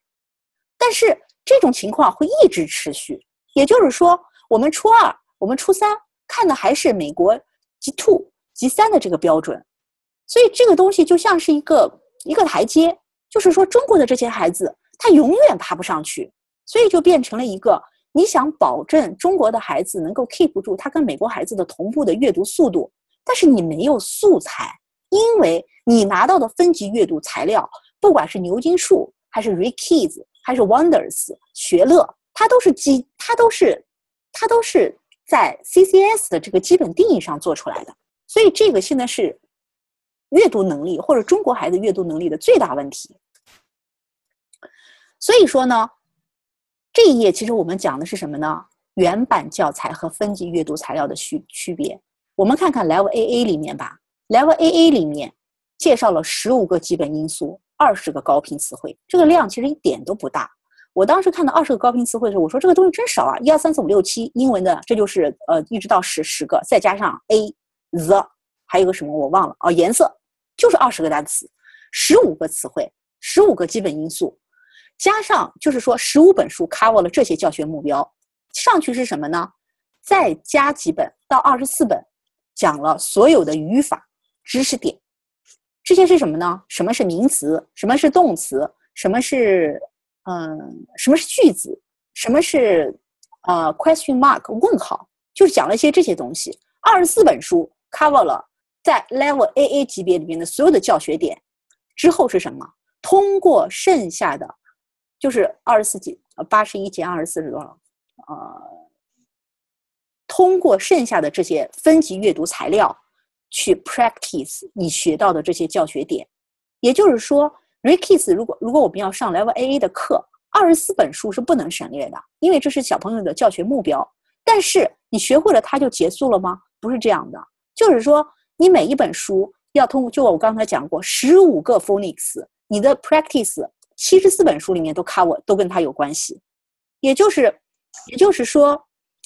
但是这种情况会一直持续，也就是说，我们初二、我们初三看的还是美国 G two、G 三的这个标准，所以这个东西就像是一个一个台阶，就是说中国的这些孩子。他永远爬不上去，所以就变成了一个你想保证中国的孩子能够 keep 住他跟美国孩子的同步的阅读速度，但是你没有素材，因为你拿到的分级阅读材料，不管是牛津树还是 Read Kids 还是 Wonders 学乐，它都是基，它都是，它都是在 CCS 的这个基本定义上做出来的，所以这个现在是阅读能力或者中国孩子阅读能力的最大问题。所以说呢，这一页其实我们讲的是什么呢？原版教材和分级阅读材料的区区别。我们看看 Level AA 里面吧，Level AA 里面介绍了十五个基本因素，二十个高频词汇，这个量其实一点都不大。我当时看到二十个高频词汇的时候，我说这个东西真少啊！一二三四五六七，英文的这就是呃一直到十十个，再加上 a the，还有个什么我忘了哦，颜色就是二十个单词，十五个词汇，十五个基本因素，加上就是说十五本书 cover 了这些教学目标，上去是什么呢？再加几本到二十四本，讲了所有的语法知识点。这些是什么呢？什么是名词？什么是动词？什么是嗯？什么是句子？什么是呃 question mark 问号？就是讲了一些这些东西。二十四本书 cover 了在 level AA 级别里面的所有的教学点。之后是什么？通过剩下的就是二十四几呃八十一减二十四是多少？呃，通过剩下的这些分级阅读材料。去 practice 你学到的这些教学点，也就是说，Rekis 如果如果我们要上 Level AA 的课，二十四本书是不能省略的，因为这是小朋友的教学目标。但是你学会了它就结束了吗？不是这样的，就是说你每一本书要通过，就我刚才讲过，十五个 phonics，你的 practice 七十四本书里面都 cover 都跟它有关系，也就是也就是说，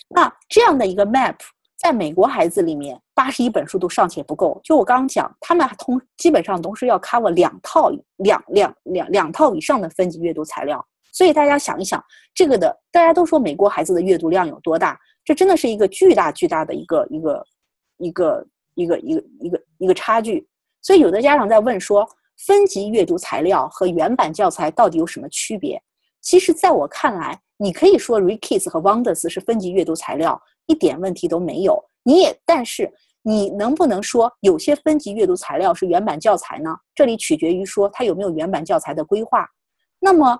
那这样的一个 map。在美国孩子里面，八十一本书都尚且不够。就我刚刚讲，他们通基本上都是要 cover 两套、两两两两套以上的分级阅读材料。所以大家想一想，这个的大家都说美国孩子的阅读量有多大？这真的是一个巨大巨大的一个一个一个一个一个一个一个差距。所以有的家长在问说，分级阅读材料和原版教材到底有什么区别？其实，在我看来，你可以说 Rekis 和 Wonders 是分级阅读材料。一点问题都没有，你也但是你能不能说有些分级阅读材料是原版教材呢？这里取决于说它有没有原版教材的规划。那么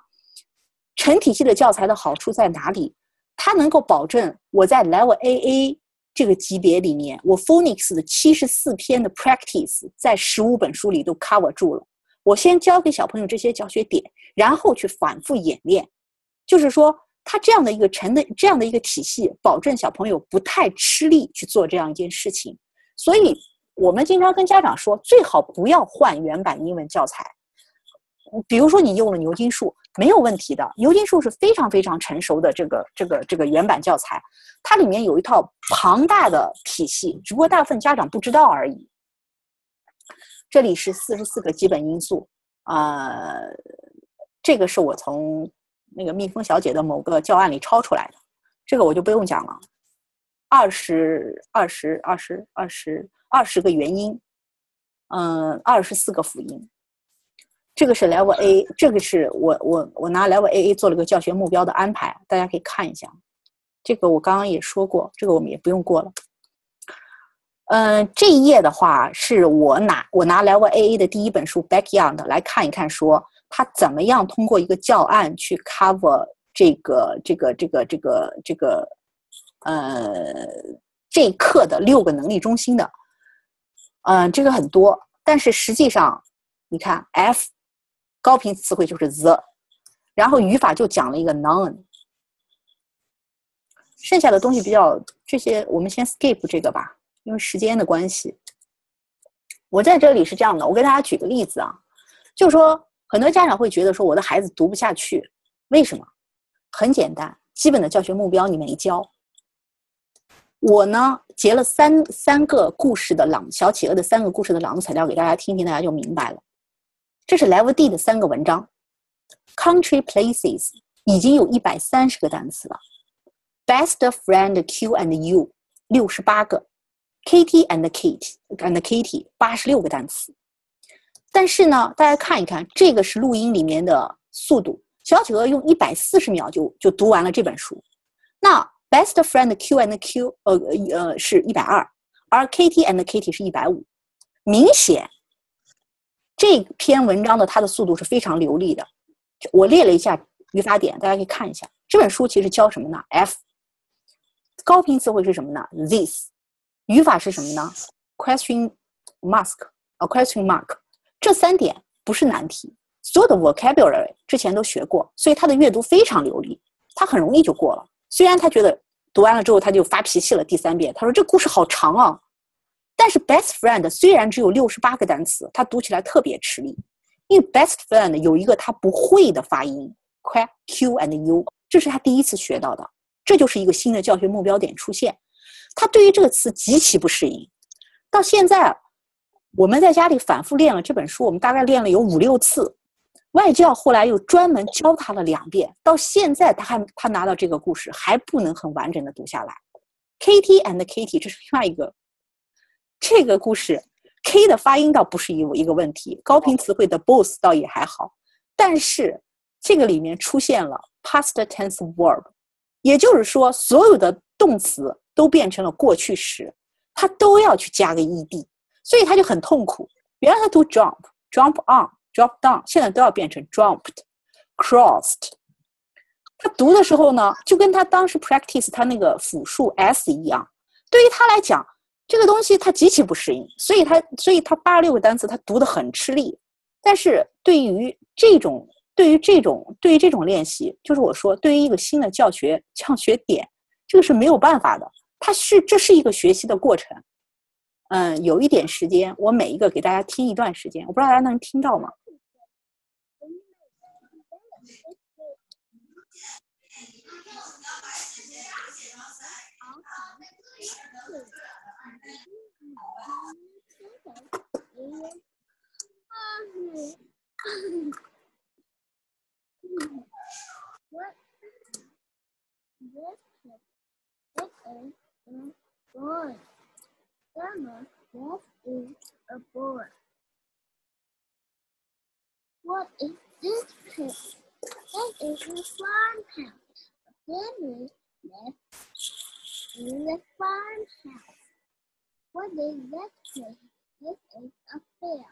成体系的教材的好处在哪里？它能够保证我在 Level AA 这个级别里面，我 Phonics 的七十四篇的 Practice 在十五本书里都 cover 住了。我先教给小朋友这些教学点，然后去反复演练，就是说。他这样的一个成的这样的一个体系，保证小朋友不太吃力去做这样一件事情。所以，我们经常跟家长说，最好不要换原版英文教材。比如说，你用了牛津树，没有问题的。牛津树是非常非常成熟的这个这个这个原版教材，它里面有一套庞大的体系，只不过大部分家长不知道而已。这里是四十四个基本因素啊，这个是我从。那个蜜蜂小姐的某个教案里抄出来的，这个我就不用讲了。二十二十二十二十二十个元音，嗯，二十四个辅音。这个是 Level A，这个是我我我拿 Level AA 做了个教学目标的安排，大家可以看一下。这个我刚刚也说过，这个我们也不用过了。嗯，这一页的话是我拿我拿 Level AA 的第一本书 Backyard 来看一看，说。他怎么样通过一个教案去 cover 这个这个这个这个这个呃这课的六个能力中心的？嗯，这个很多，但是实际上你看 F 高频词汇就是 the，然后语法就讲了一个 none，剩下的东西比较这些，我们先 skip 这个吧，因为时间的关系。我在这里是这样的，我给大家举个例子啊，就是说。很多家长会觉得说我的孩子读不下去，为什么？很简单，基本的教学目标你没教。我呢截了三三个故事的朗小企鹅的三个故事的朗读材料给大家听听，大家就明白了。这是 Level D 的三个文章，Country Places 已经有一百三十个单词了，Best Friend Q and You 六十八个，Kitty and Kate and Kitty 八十六个单词。但是呢，大家看一看，这个是录音里面的速度，小企鹅用一百四十秒就就读完了这本书。那 Best Friend Q and Q，呃呃是一百二，而 Kitty and Kitty 是一百五。明显，这篇文章的它的速度是非常流利的。我列了一下语法点，大家可以看一下。这本书其实教什么呢？F 高频词汇是什么呢？This 语法是什么呢？Question mask 啊，Question mark。这三点不是难题，所有的 vocabulary 之前都学过，所以他的阅读非常流利，他很容易就过了。虽然他觉得读完了之后他就发脾气了，第三遍他说这故事好长啊，但是 best friend 虽然只有六十八个单词，他读起来特别吃力，因为 best friend 有一个他不会的发音，Q Q and U，这是他第一次学到的，这就是一个新的教学目标点出现。他对于这个词极其不适应，到现在我们在家里反复练了这本书，我们大概练了有五六次。外教后来又专门教他了两遍，到现在他还他拿到这个故事还不能很完整的读下来。Kitty and Kitty，这是另外一个这个故事，K 的发音倒不是一一个问题，高频词汇的 both 倒也还好，但是这个里面出现了 past tense verb，也就是说所有的动词都变成了过去时，他都要去加个 ed，所以他就很痛苦。原来他读 jump，jump on。Drop down，现在都要变成 jumped，crossed。他读的时候呢，就跟他当时 practice 他那个复数 s 一样。对于他来讲，这个东西他极其不适应，所以他所以他八十六个单词他读的很吃力。但是对于这种对于这种对于这种练习，就是我说对于一个新的教学教学点，这个是没有办法的。它是这是一个学习的过程。嗯，有一点时间，我每一个给大家听一段时间，我不知道大家能听到吗？What is a boy? What is this place? It is a farmhouse. A family lives in the farmhouse. What is that place? It is a fair.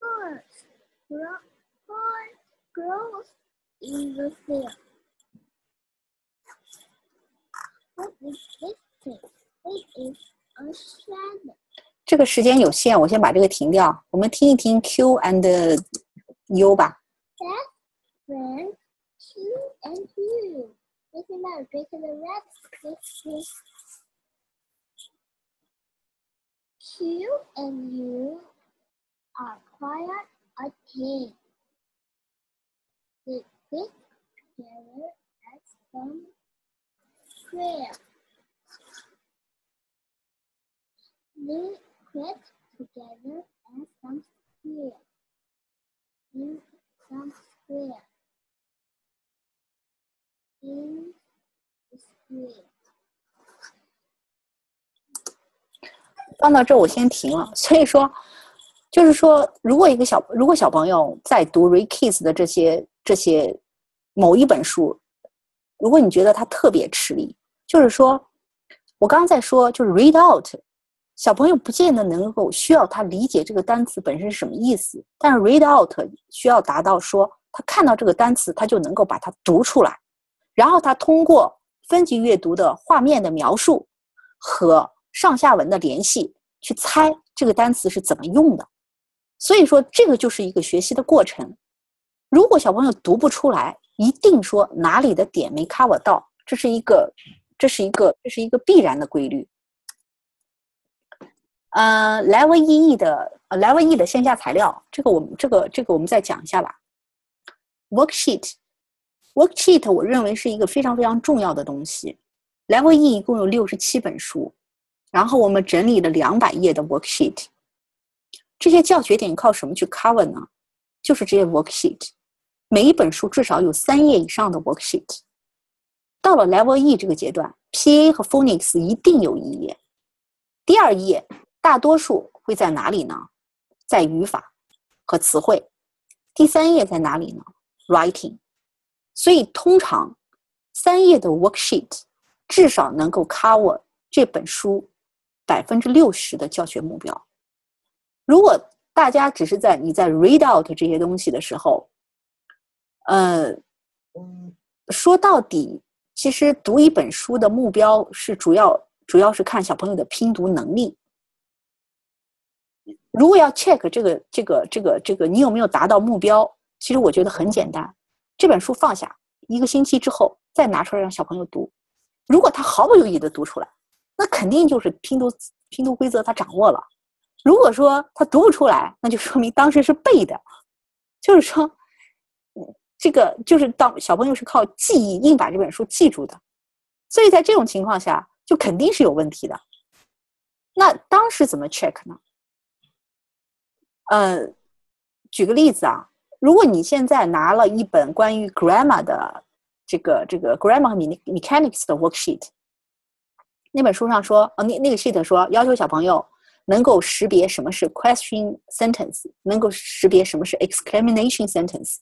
Horse, grow, horse grows in the fair. What is this place? It is a shadow. 这个时间有限，我先把这个停掉。我们听一听 Q and U 吧。 That friend Q and you. Listen out, go to the left. Listen. Q and you are quite a team. They sit together at some square. They quit together at some square. In some square. In the square. 放到这我先停了。所以说，就是说，如果一个小如果小朋友在读 Read Kids 的这些这些某一本书，如果你觉得他特别吃力，就是说，我刚刚在说，就是 Read Out，小朋友不见得能够需要他理解这个单词本身是什么意思，但是 Read Out 需要达到说，他看到这个单词，他就能够把它读出来，然后他通过分级阅读的画面的描述和上下文的联系，去猜这个单词是怎么用的。所以说，这个就是一个学习的过程。如果小朋友读不出来，一定说哪里的点没 cover 到，这是一个，这是一个，这是一个必然的规律。呃，Level E 的呃 Level E 的线下材料，这个我们这个这个我们再讲一下吧。Worksheet，Worksheet 我认为是一个非常非常重要的东西。Level E 一共有六十七本书，然后我们整理了两百页的 Worksheet。这些教学点靠什么去 cover 呢？就是这些 Worksheet。每一本书至少有三页以上的 Worksheet。到了 Level E 这个阶段，PA 和 Phonics 一定有一页。第二页大多数会在哪里呢？在语法和词汇。第三页在哪里呢？Writing。所以通常三页的 Worksheet 至少能够 cover 这本书百分之六十的教学目标。如果大家只是在你在 read out 这些东西的时候，呃，说到底，其实读一本书的目标是主要主要是看小朋友的拼读能力。如果要 check 这个这个这个这个你有没有达到目标，其实我觉得很简单，这本书放下一个星期之后再拿出来让小朋友读，如果他毫不犹豫的读出来，那肯定就是拼读拼读规则他掌握了。如果说他读不出来，那就说明当时是背的，就是说，这个就是当小朋友是靠记忆硬把这本书记住的，所以在这种情况下，就肯定是有问题的。那当时怎么 check 呢？呃，举个例子啊，如果你现在拿了一本关于 grammar 的这个这个 grammar 和 mechanics 的 worksheet，那本书上说，呃，那那个 sheet 说要求小朋友能够识别什么是 question sentence，能够识别什么是 exclamation sentence。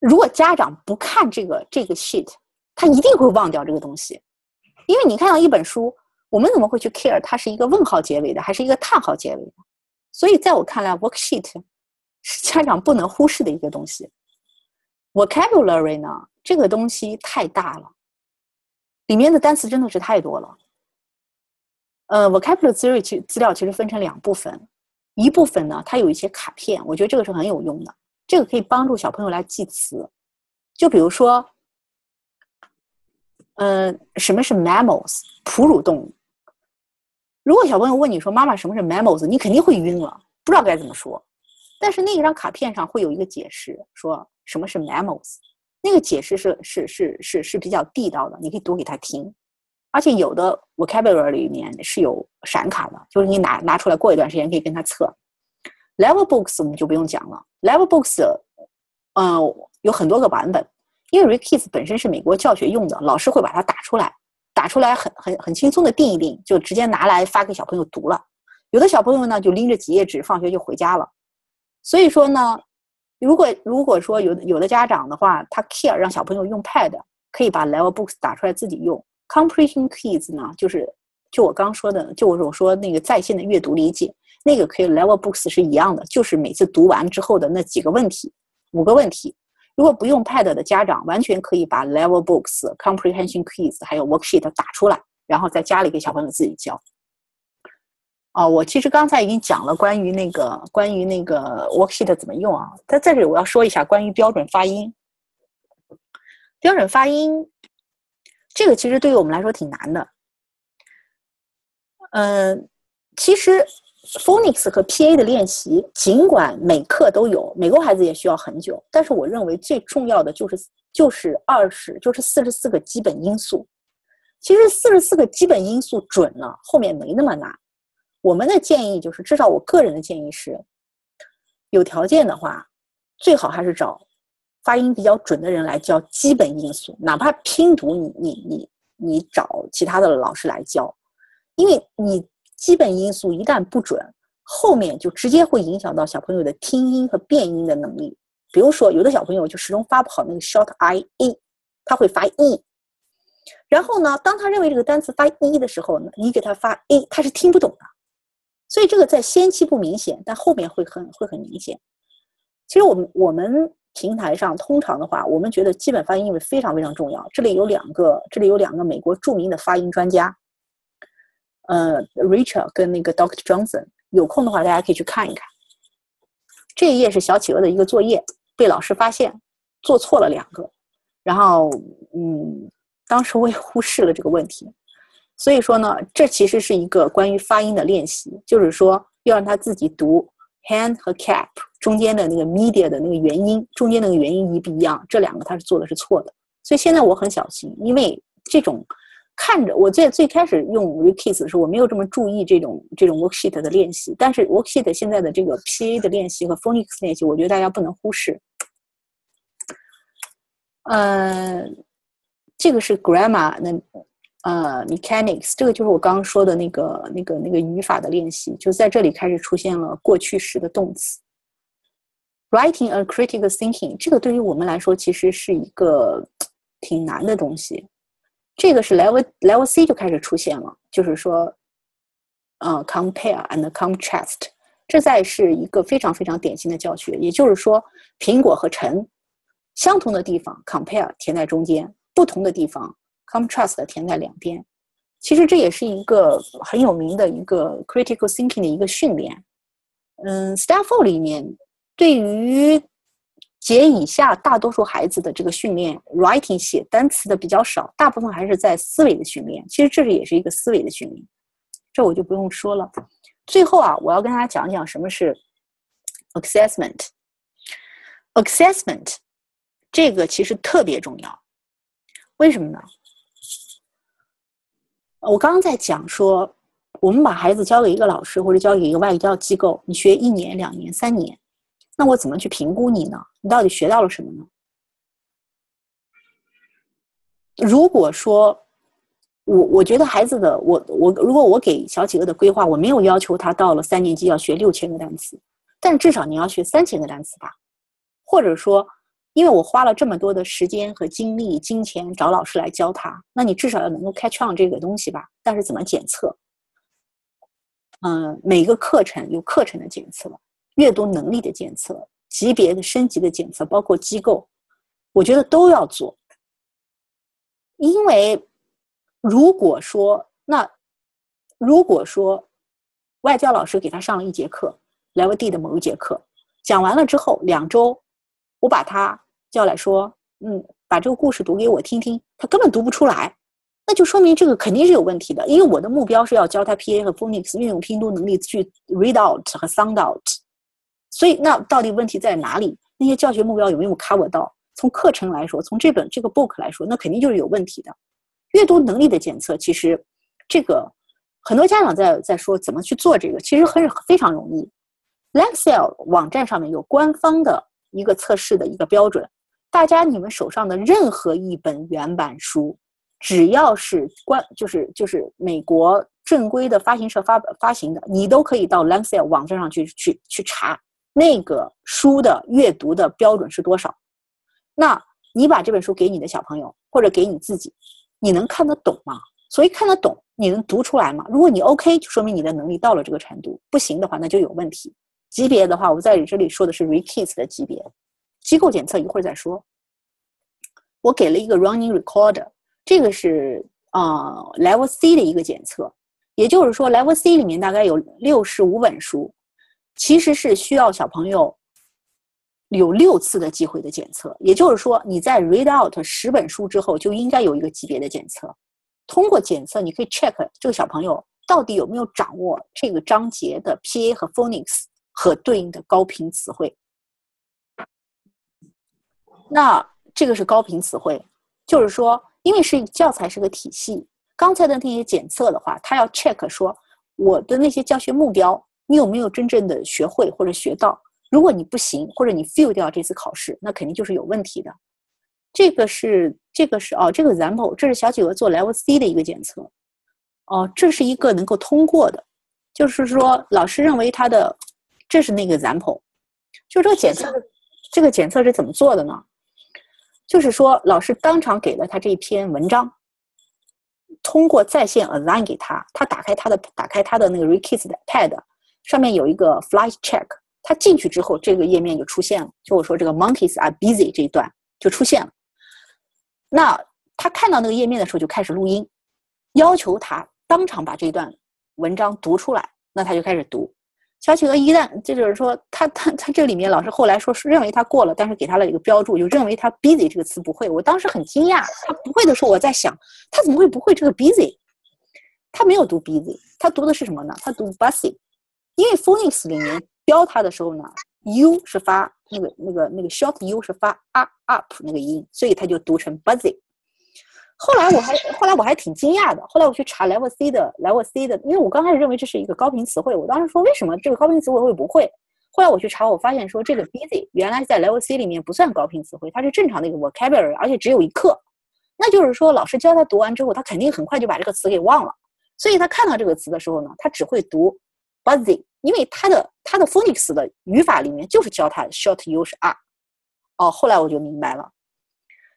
如果家长不看这个这个 sheet，他一定会忘掉这个东西，因为你看到一本书，我们怎么会去 care 它是一个问号结尾的还是一个叹号结尾的？所以在我看来，worksheet 是家长不能忽视的一个东西。vocabulary 呢，这个东西太大了，里面的单词真的是太多了。呃，vocabulary 资料其资料其实分成两部分，一部分呢，它有一些卡片，我觉得这个是很有用的，这个可以帮助小朋友来记词。就比如说，呃，什么是 mammals 哺乳动物？如果小朋友问你说：“妈妈，什么是 mammals？” 你肯定会晕了，不知道该怎么说。但是那一张卡片上会有一个解释，说什么是 mammals。那个解释是是是是是比较地道的，你可以读给他听。而且有的 vocabulary 里面是有闪卡的，就是你拿拿出来过一段时间可以跟他测。level books 我们就不用讲了，level books，嗯，有很多个版本，因为 Rekids 本身是美国教学用的，老师会把它打出来。打出来很很很轻松的定一定，就直接拿来发给小朋友读了。有的小朋友呢，就拎着几页纸放学就回家了。所以说呢，如果如果说有有的家长的话，他 care 让小朋友用 pad，可以把 level books 打出来自己用。comprehension kids 呢，就是就我刚说的，就我说那个在线的阅读理解，那个可以 level books 是一样的，就是每次读完之后的那几个问题，五个问题。如果不用 Pad 的家长，完全可以把 Level Books、Comprehension Quiz 还有 Worksheet 打出来，然后在家里给小朋友自己教。哦，我其实刚才已经讲了关于那个关于那个 Worksheet 怎么用啊，在这里我要说一下关于标准发音。标准发音，这个其实对于我们来说挺难的。嗯，其实。Phonics 和 PA 的练习，尽管每课都有，美国孩子也需要很久，但是我认为最重要的就是就是二十就是四十四个基本因素。其实四十四个基本因素准了，后面没那么难。我们的建议就是，至少我个人的建议是，有条件的话，最好还是找发音比较准的人来教基本因素，哪怕拼读，你你你你找其他的老师来教，因为你。基本因素一旦不准，后面就直接会影响到小朋友的听音和变音的能力。比如说，有的小朋友就始终发不好那个 short i e，他会发 e。然后呢，当他认为这个单词发 e 的时候呢，你给他发 a，他是听不懂的。所以这个在先期不明显，但后面会很会很明显。其实我们我们平台上通常的话，我们觉得基本发音非常非常重要。这里有两个，这里有两个美国著名的发音专家。呃，Rachel 跟那个 Doctor Johnson，有空的话大家可以去看一看。这一页是小企鹅的一个作业，被老师发现做错了两个，然后嗯，当时我也忽视了这个问题。所以说呢，这其实是一个关于发音的练习，就是说要让他自己读 hand 和 cap 中间的那个 media 的那个元音，中间那个元音一不一样，这两个他是做的是错的。所以现在我很小心，因为这种。看着我最最开始用 r e k i s s 的时候，我没有这么注意这种这种 worksheet 的练习。但是 worksheet 现在的这个 PA 的练习和 Phonics 练习，我觉得大家不能忽视。呃，这个是 grammar 那呃 mechanics，这个就是我刚刚说的那个那个那个语法的练习，就在这里开始出现了过去时的动词。Writing a critical thinking，这个对于我们来说其实是一个挺难的东西。这个是 level level C 就开始出现了，就是说，呃，compare and contrast，这在是一个非常非常典型的教学。也就是说，苹果和橙相同的地方 compare 填在中间，不同的地方 contrast 填在两边。其实这也是一个很有名的一个 critical thinking 的一个训练。嗯，Stafford 里面对于解以下大多数孩子的这个训练，writing 写单词的比较少，大部分还是在思维的训练。其实这是也是一个思维的训练，这我就不用说了。最后啊，我要跟大家讲讲什么是 assessment。assessment 这个其实特别重要。为什么呢？我刚刚在讲说，我们把孩子交给一个老师或者交给一个外语教机构，你学一年、两年、三年，那我怎么去评估你呢？你到底学到了什么呢？如果说我我觉得孩子的我我如果我给小企鹅的规划，我没有要求他到了三年级要学六千个单词，但至少你要学三千个单词吧，或者说。因为我花了这么多的时间和精力、金钱找老师来教他，那你至少要能够 catch on 这个东西吧？但是怎么检测？嗯，每个课程有课程的检测，阅读能力的检测，级别的升级的检测，包括机构，我觉得都要做。因为如果说那如果说外教老师给他上了一节课，Level D 的某一节课，讲完了之后两周。我把他叫来说，嗯，把这个故事读给我听听。他根本读不出来，那就说明这个肯定是有问题的。因为我的目标是要教他 PA 和 Phonics 运用拼读能力去 read out 和 sound out。所以，那到底问题在哪里？那些教学目标有没有 cover 到？从课程来说，从这本这个 book 来说，那肯定就是有问题的。阅读能力的检测，其实这个很多家长在在说怎么去做这个，其实很非常容易。Lexile 网站上面有官方的。一个测试的一个标准，大家你们手上的任何一本原版书，只要是关就是就是美国正规的发行社发发行的，你都可以到 Lancet 网站上去去去查那个书的阅读的标准是多少。那你把这本书给你的小朋友或者给你自己，你能看得懂吗？所以看得懂，你能读出来吗？如果你 OK，就说明你的能力到了这个程度；不行的话，那就有问题。级别的话，我在这里说的是 ReKids 的级别，机构检测一会儿再说。我给了一个 Running Recorder，这个是啊 Level C 的一个检测，也就是说 Level C 里面大概有六十五本书，其实是需要小朋友有六次的机会的检测。也就是说，你在 Read Out 十本书之后，就应该有一个级别的检测。通过检测，你可以 check 这个小朋友到底有没有掌握这个章节的 PA 和 Phonics。和对应的高频词汇，那这个是高频词汇，就是说，因为是教材是个体系，刚才的那些检测的话，他要 check 说我的那些教学目标，你有没有真正的学会或者学到？如果你不行，或者你 fail 掉这次考试，那肯定就是有问题的。这个是这个是哦，这个 example，这是小企鹅做 level C 的一个检测，哦，这是一个能够通过的，就是说老师认为他的。这是那个 example，就这个检测，这个检测是怎么做的呢？就是说，老师当场给了他这一篇文章，通过在线 assign 给他，他打开他的打开他的那个 ReKids 的 pad，上面有一个 flight check，他进去之后，这个页面就出现了。就我说这个 monkeys are busy 这一段就出现了。那他看到那个页面的时候，就开始录音，要求他当场把这一段文章读出来，那他就开始读。小企鹅一旦，这就是说，他他他这里面老师后来说是认为他过了，但是给他了一个标注，就认为他 busy 这个词不会。我当时很惊讶，他不会的时候，我在想，他怎么会不会这个 busy？他没有读 busy，他读的是什么呢？他读 busy，因为 phonics 里面标他的时候呢，u 是发那个那个那个 short u 是发 up up 那个音，所以他就读成 busy。后来我还后来我还挺惊讶的。后来我去查 Level C 的 Level C 的，因为我刚开始认为这是一个高频词汇。我当时说为什么这个高频词汇会不会？后来我去查，我发现说这个 busy 原来在 Level C 里面不算高频词汇，它是正常的一个 vocabulary，而且只有一课。那就是说老师教他读完之后，他肯定很快就把这个词给忘了。所以他看到这个词的时候呢，他只会读 busy，因为他的他的 phonics 的语法里面就是教他 short u 是 r。哦，后来我就明白了。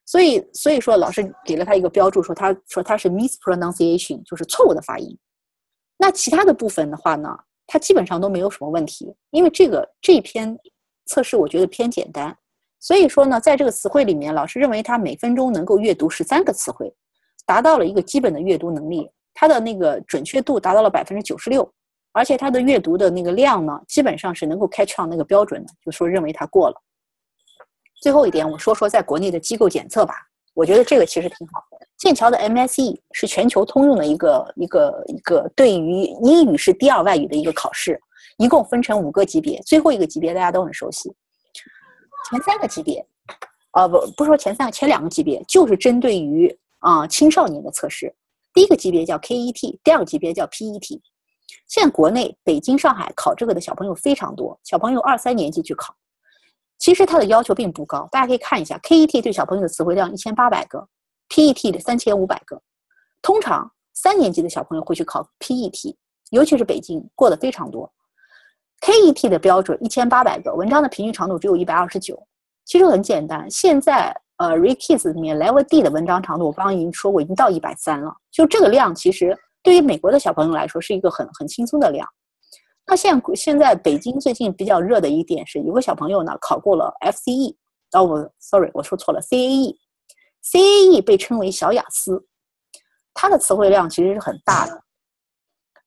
所以，所以说老师给了他一个标注，说他说他是 mispronunciation，就是错误的发音。那其他的部分的话呢，他基本上都没有什么问题，因为这个这篇测试我觉得偏简单。所以说呢，在这个词汇里面，老师认为他每分钟能够阅读十三个词汇，达到了一个基本的阅读能力，他的那个准确度达到了百分之九十六，而且他的阅读的那个量呢，基本上是能够 catch on 那个标准的，就说认为他过了。最后一点，我说说在国内的机构检测吧。我觉得这个其实挺好的。剑桥的 MSE 是全球通用的一个一个一个对于英语是第二外语的一个考试，一共分成五个级别，最后一个级别大家都很熟悉。前三个级别呃，不不说前三个，前两个级别就是针对于啊、青少年的测试。第一个级别叫 KET，第二个级别叫 PET。现在国内北京、上海考这个的小朋友非常多，小朋友二三年级去考。其实它的要求并不高，大家可以看一下，KET 对小朋友的词汇量一千八百个，PET 的三千五百个。通常三年级的小朋友会去考 PET，尤其是北京过得非常多。KET 的标准一千八百个，文章的平均长度只有一百二十九。其实很简单，现在呃 ReKids 里面 Level D 的文章长度，我刚刚已经说过，已经到一百三了。就这个量，其实对于美国的小朋友来说是一个很很轻松的量。那现现在北京最近比较热的一点是，有个小朋友呢考过了 FCE，哦不，sorry，我说错了，CAE，CAE 被称为小雅思，它的词汇量其实是很大的。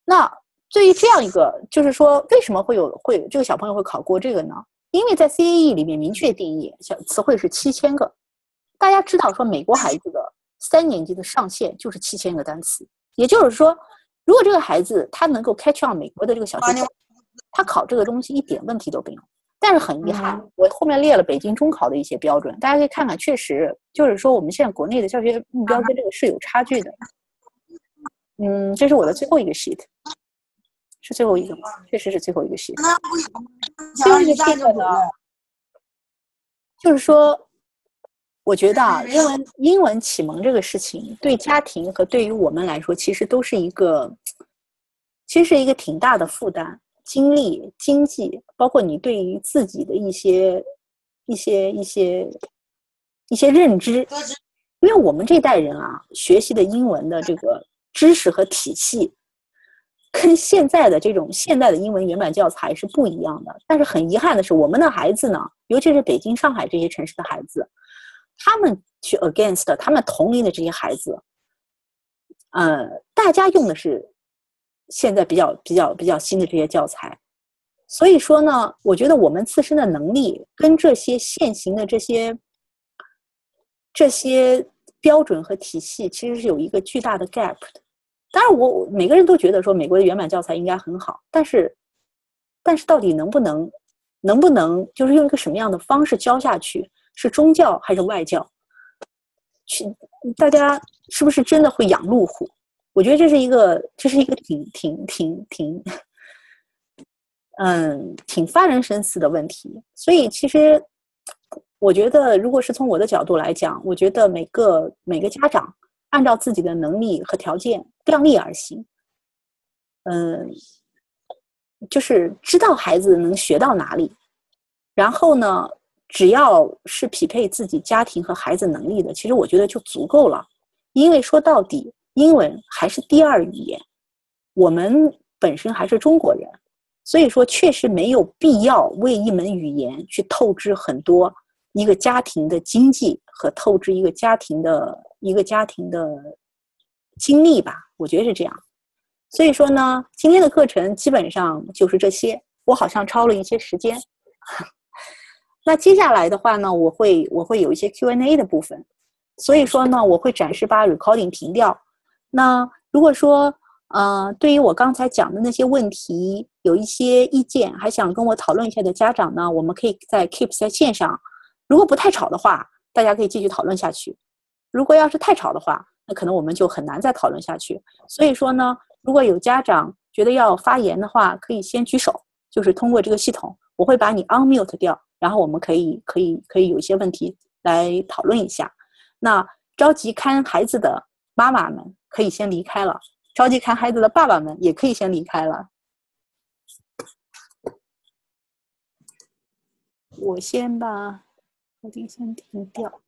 那对于这样一个，就是说为什么会有会这个小朋友会考过这个呢？因为在 CAE 里面明确定义，小词汇是七千个。大家知道说美国孩子的三年级的上限就是七千个单词，也就是说，如果这个孩子他能够 catch on 美国的这个小学生，他考这个东西一点问题都没有。但是很遗憾，我后面列了北京中考的一些标准，大家可以看看，确实就是说我们现在国内的教学目标跟这个是有差距的。嗯，这是我的最后一个 sheet，是最后一个吗？确实是最后一个 sheet。最后一个 sheet 呢，就是说，我觉得啊，英文英文启蒙这个事情，对家庭和对于我们来说，其实都是一个，其实是一个挺大的负担，精力、经济，包括你对于自己的一些、一些、一些、一些认知。因为我们这代人啊，学习的英文的这个知识和体系，跟现在的这种现代的英文原版教材是不一样的。但是很遗憾的是，我们的孩子呢，尤其是北京、上海这些城市的孩子，他们去 against 他们同龄的这些孩子，呃，大家用的是现在比较比较比较新的这些教材，所以说呢，我觉得我们自身的能力跟这些现行的这些这些标准和体系其实是有一个巨大的 gap 的。当然我，我每个人都觉得说美国的原版教材应该很好，但是，但是到底能不能，能不能就是用一个什么样的方式教下去？是中教还是外教？去，大家是不是真的会养路虎？我觉得这是一个，这是一个挺挺挺挺，嗯，挺发人深思的问题。所以其实，我觉得如果是从我的角度来讲，我觉得每个每个家长按照自己的能力和条件量力而行。嗯，就是知道孩子能学到哪里，然后呢，只要是匹配自己家庭和孩子能力的，其实我觉得就足够了。因为说到底，英文还是第二语言，我们本身还是中国人，所以说确实没有必要为一门语言去透支很多一个家庭的经济和透支一个家庭的一个家庭的精力吧，我觉得是这样。所以说呢，今天的课程基本上就是这些。我好像超了一些时间。那接下来的话呢，我会我会有一些 Q&A 的部分。所以说呢，我会暂时把 recording 停掉。那如果说呃，对于我刚才讲的那些问题有一些意见，还想跟我讨论一下的家长呢，我们可以在 Keep 在线上。如果不太吵的话，大家可以继续讨论下去。如果要是太吵的话，那可能我们就很难再讨论下去。所以说呢。如果有家长觉得要发言的话，可以先举手，就是通过这个系统，我会把你 unmute 掉，然后我们可以可以可以有一些问题来讨论一下。那着急看孩子的妈妈们可以先离开了，着急看孩子的爸爸们也可以先离开了。我先把，我得先停掉。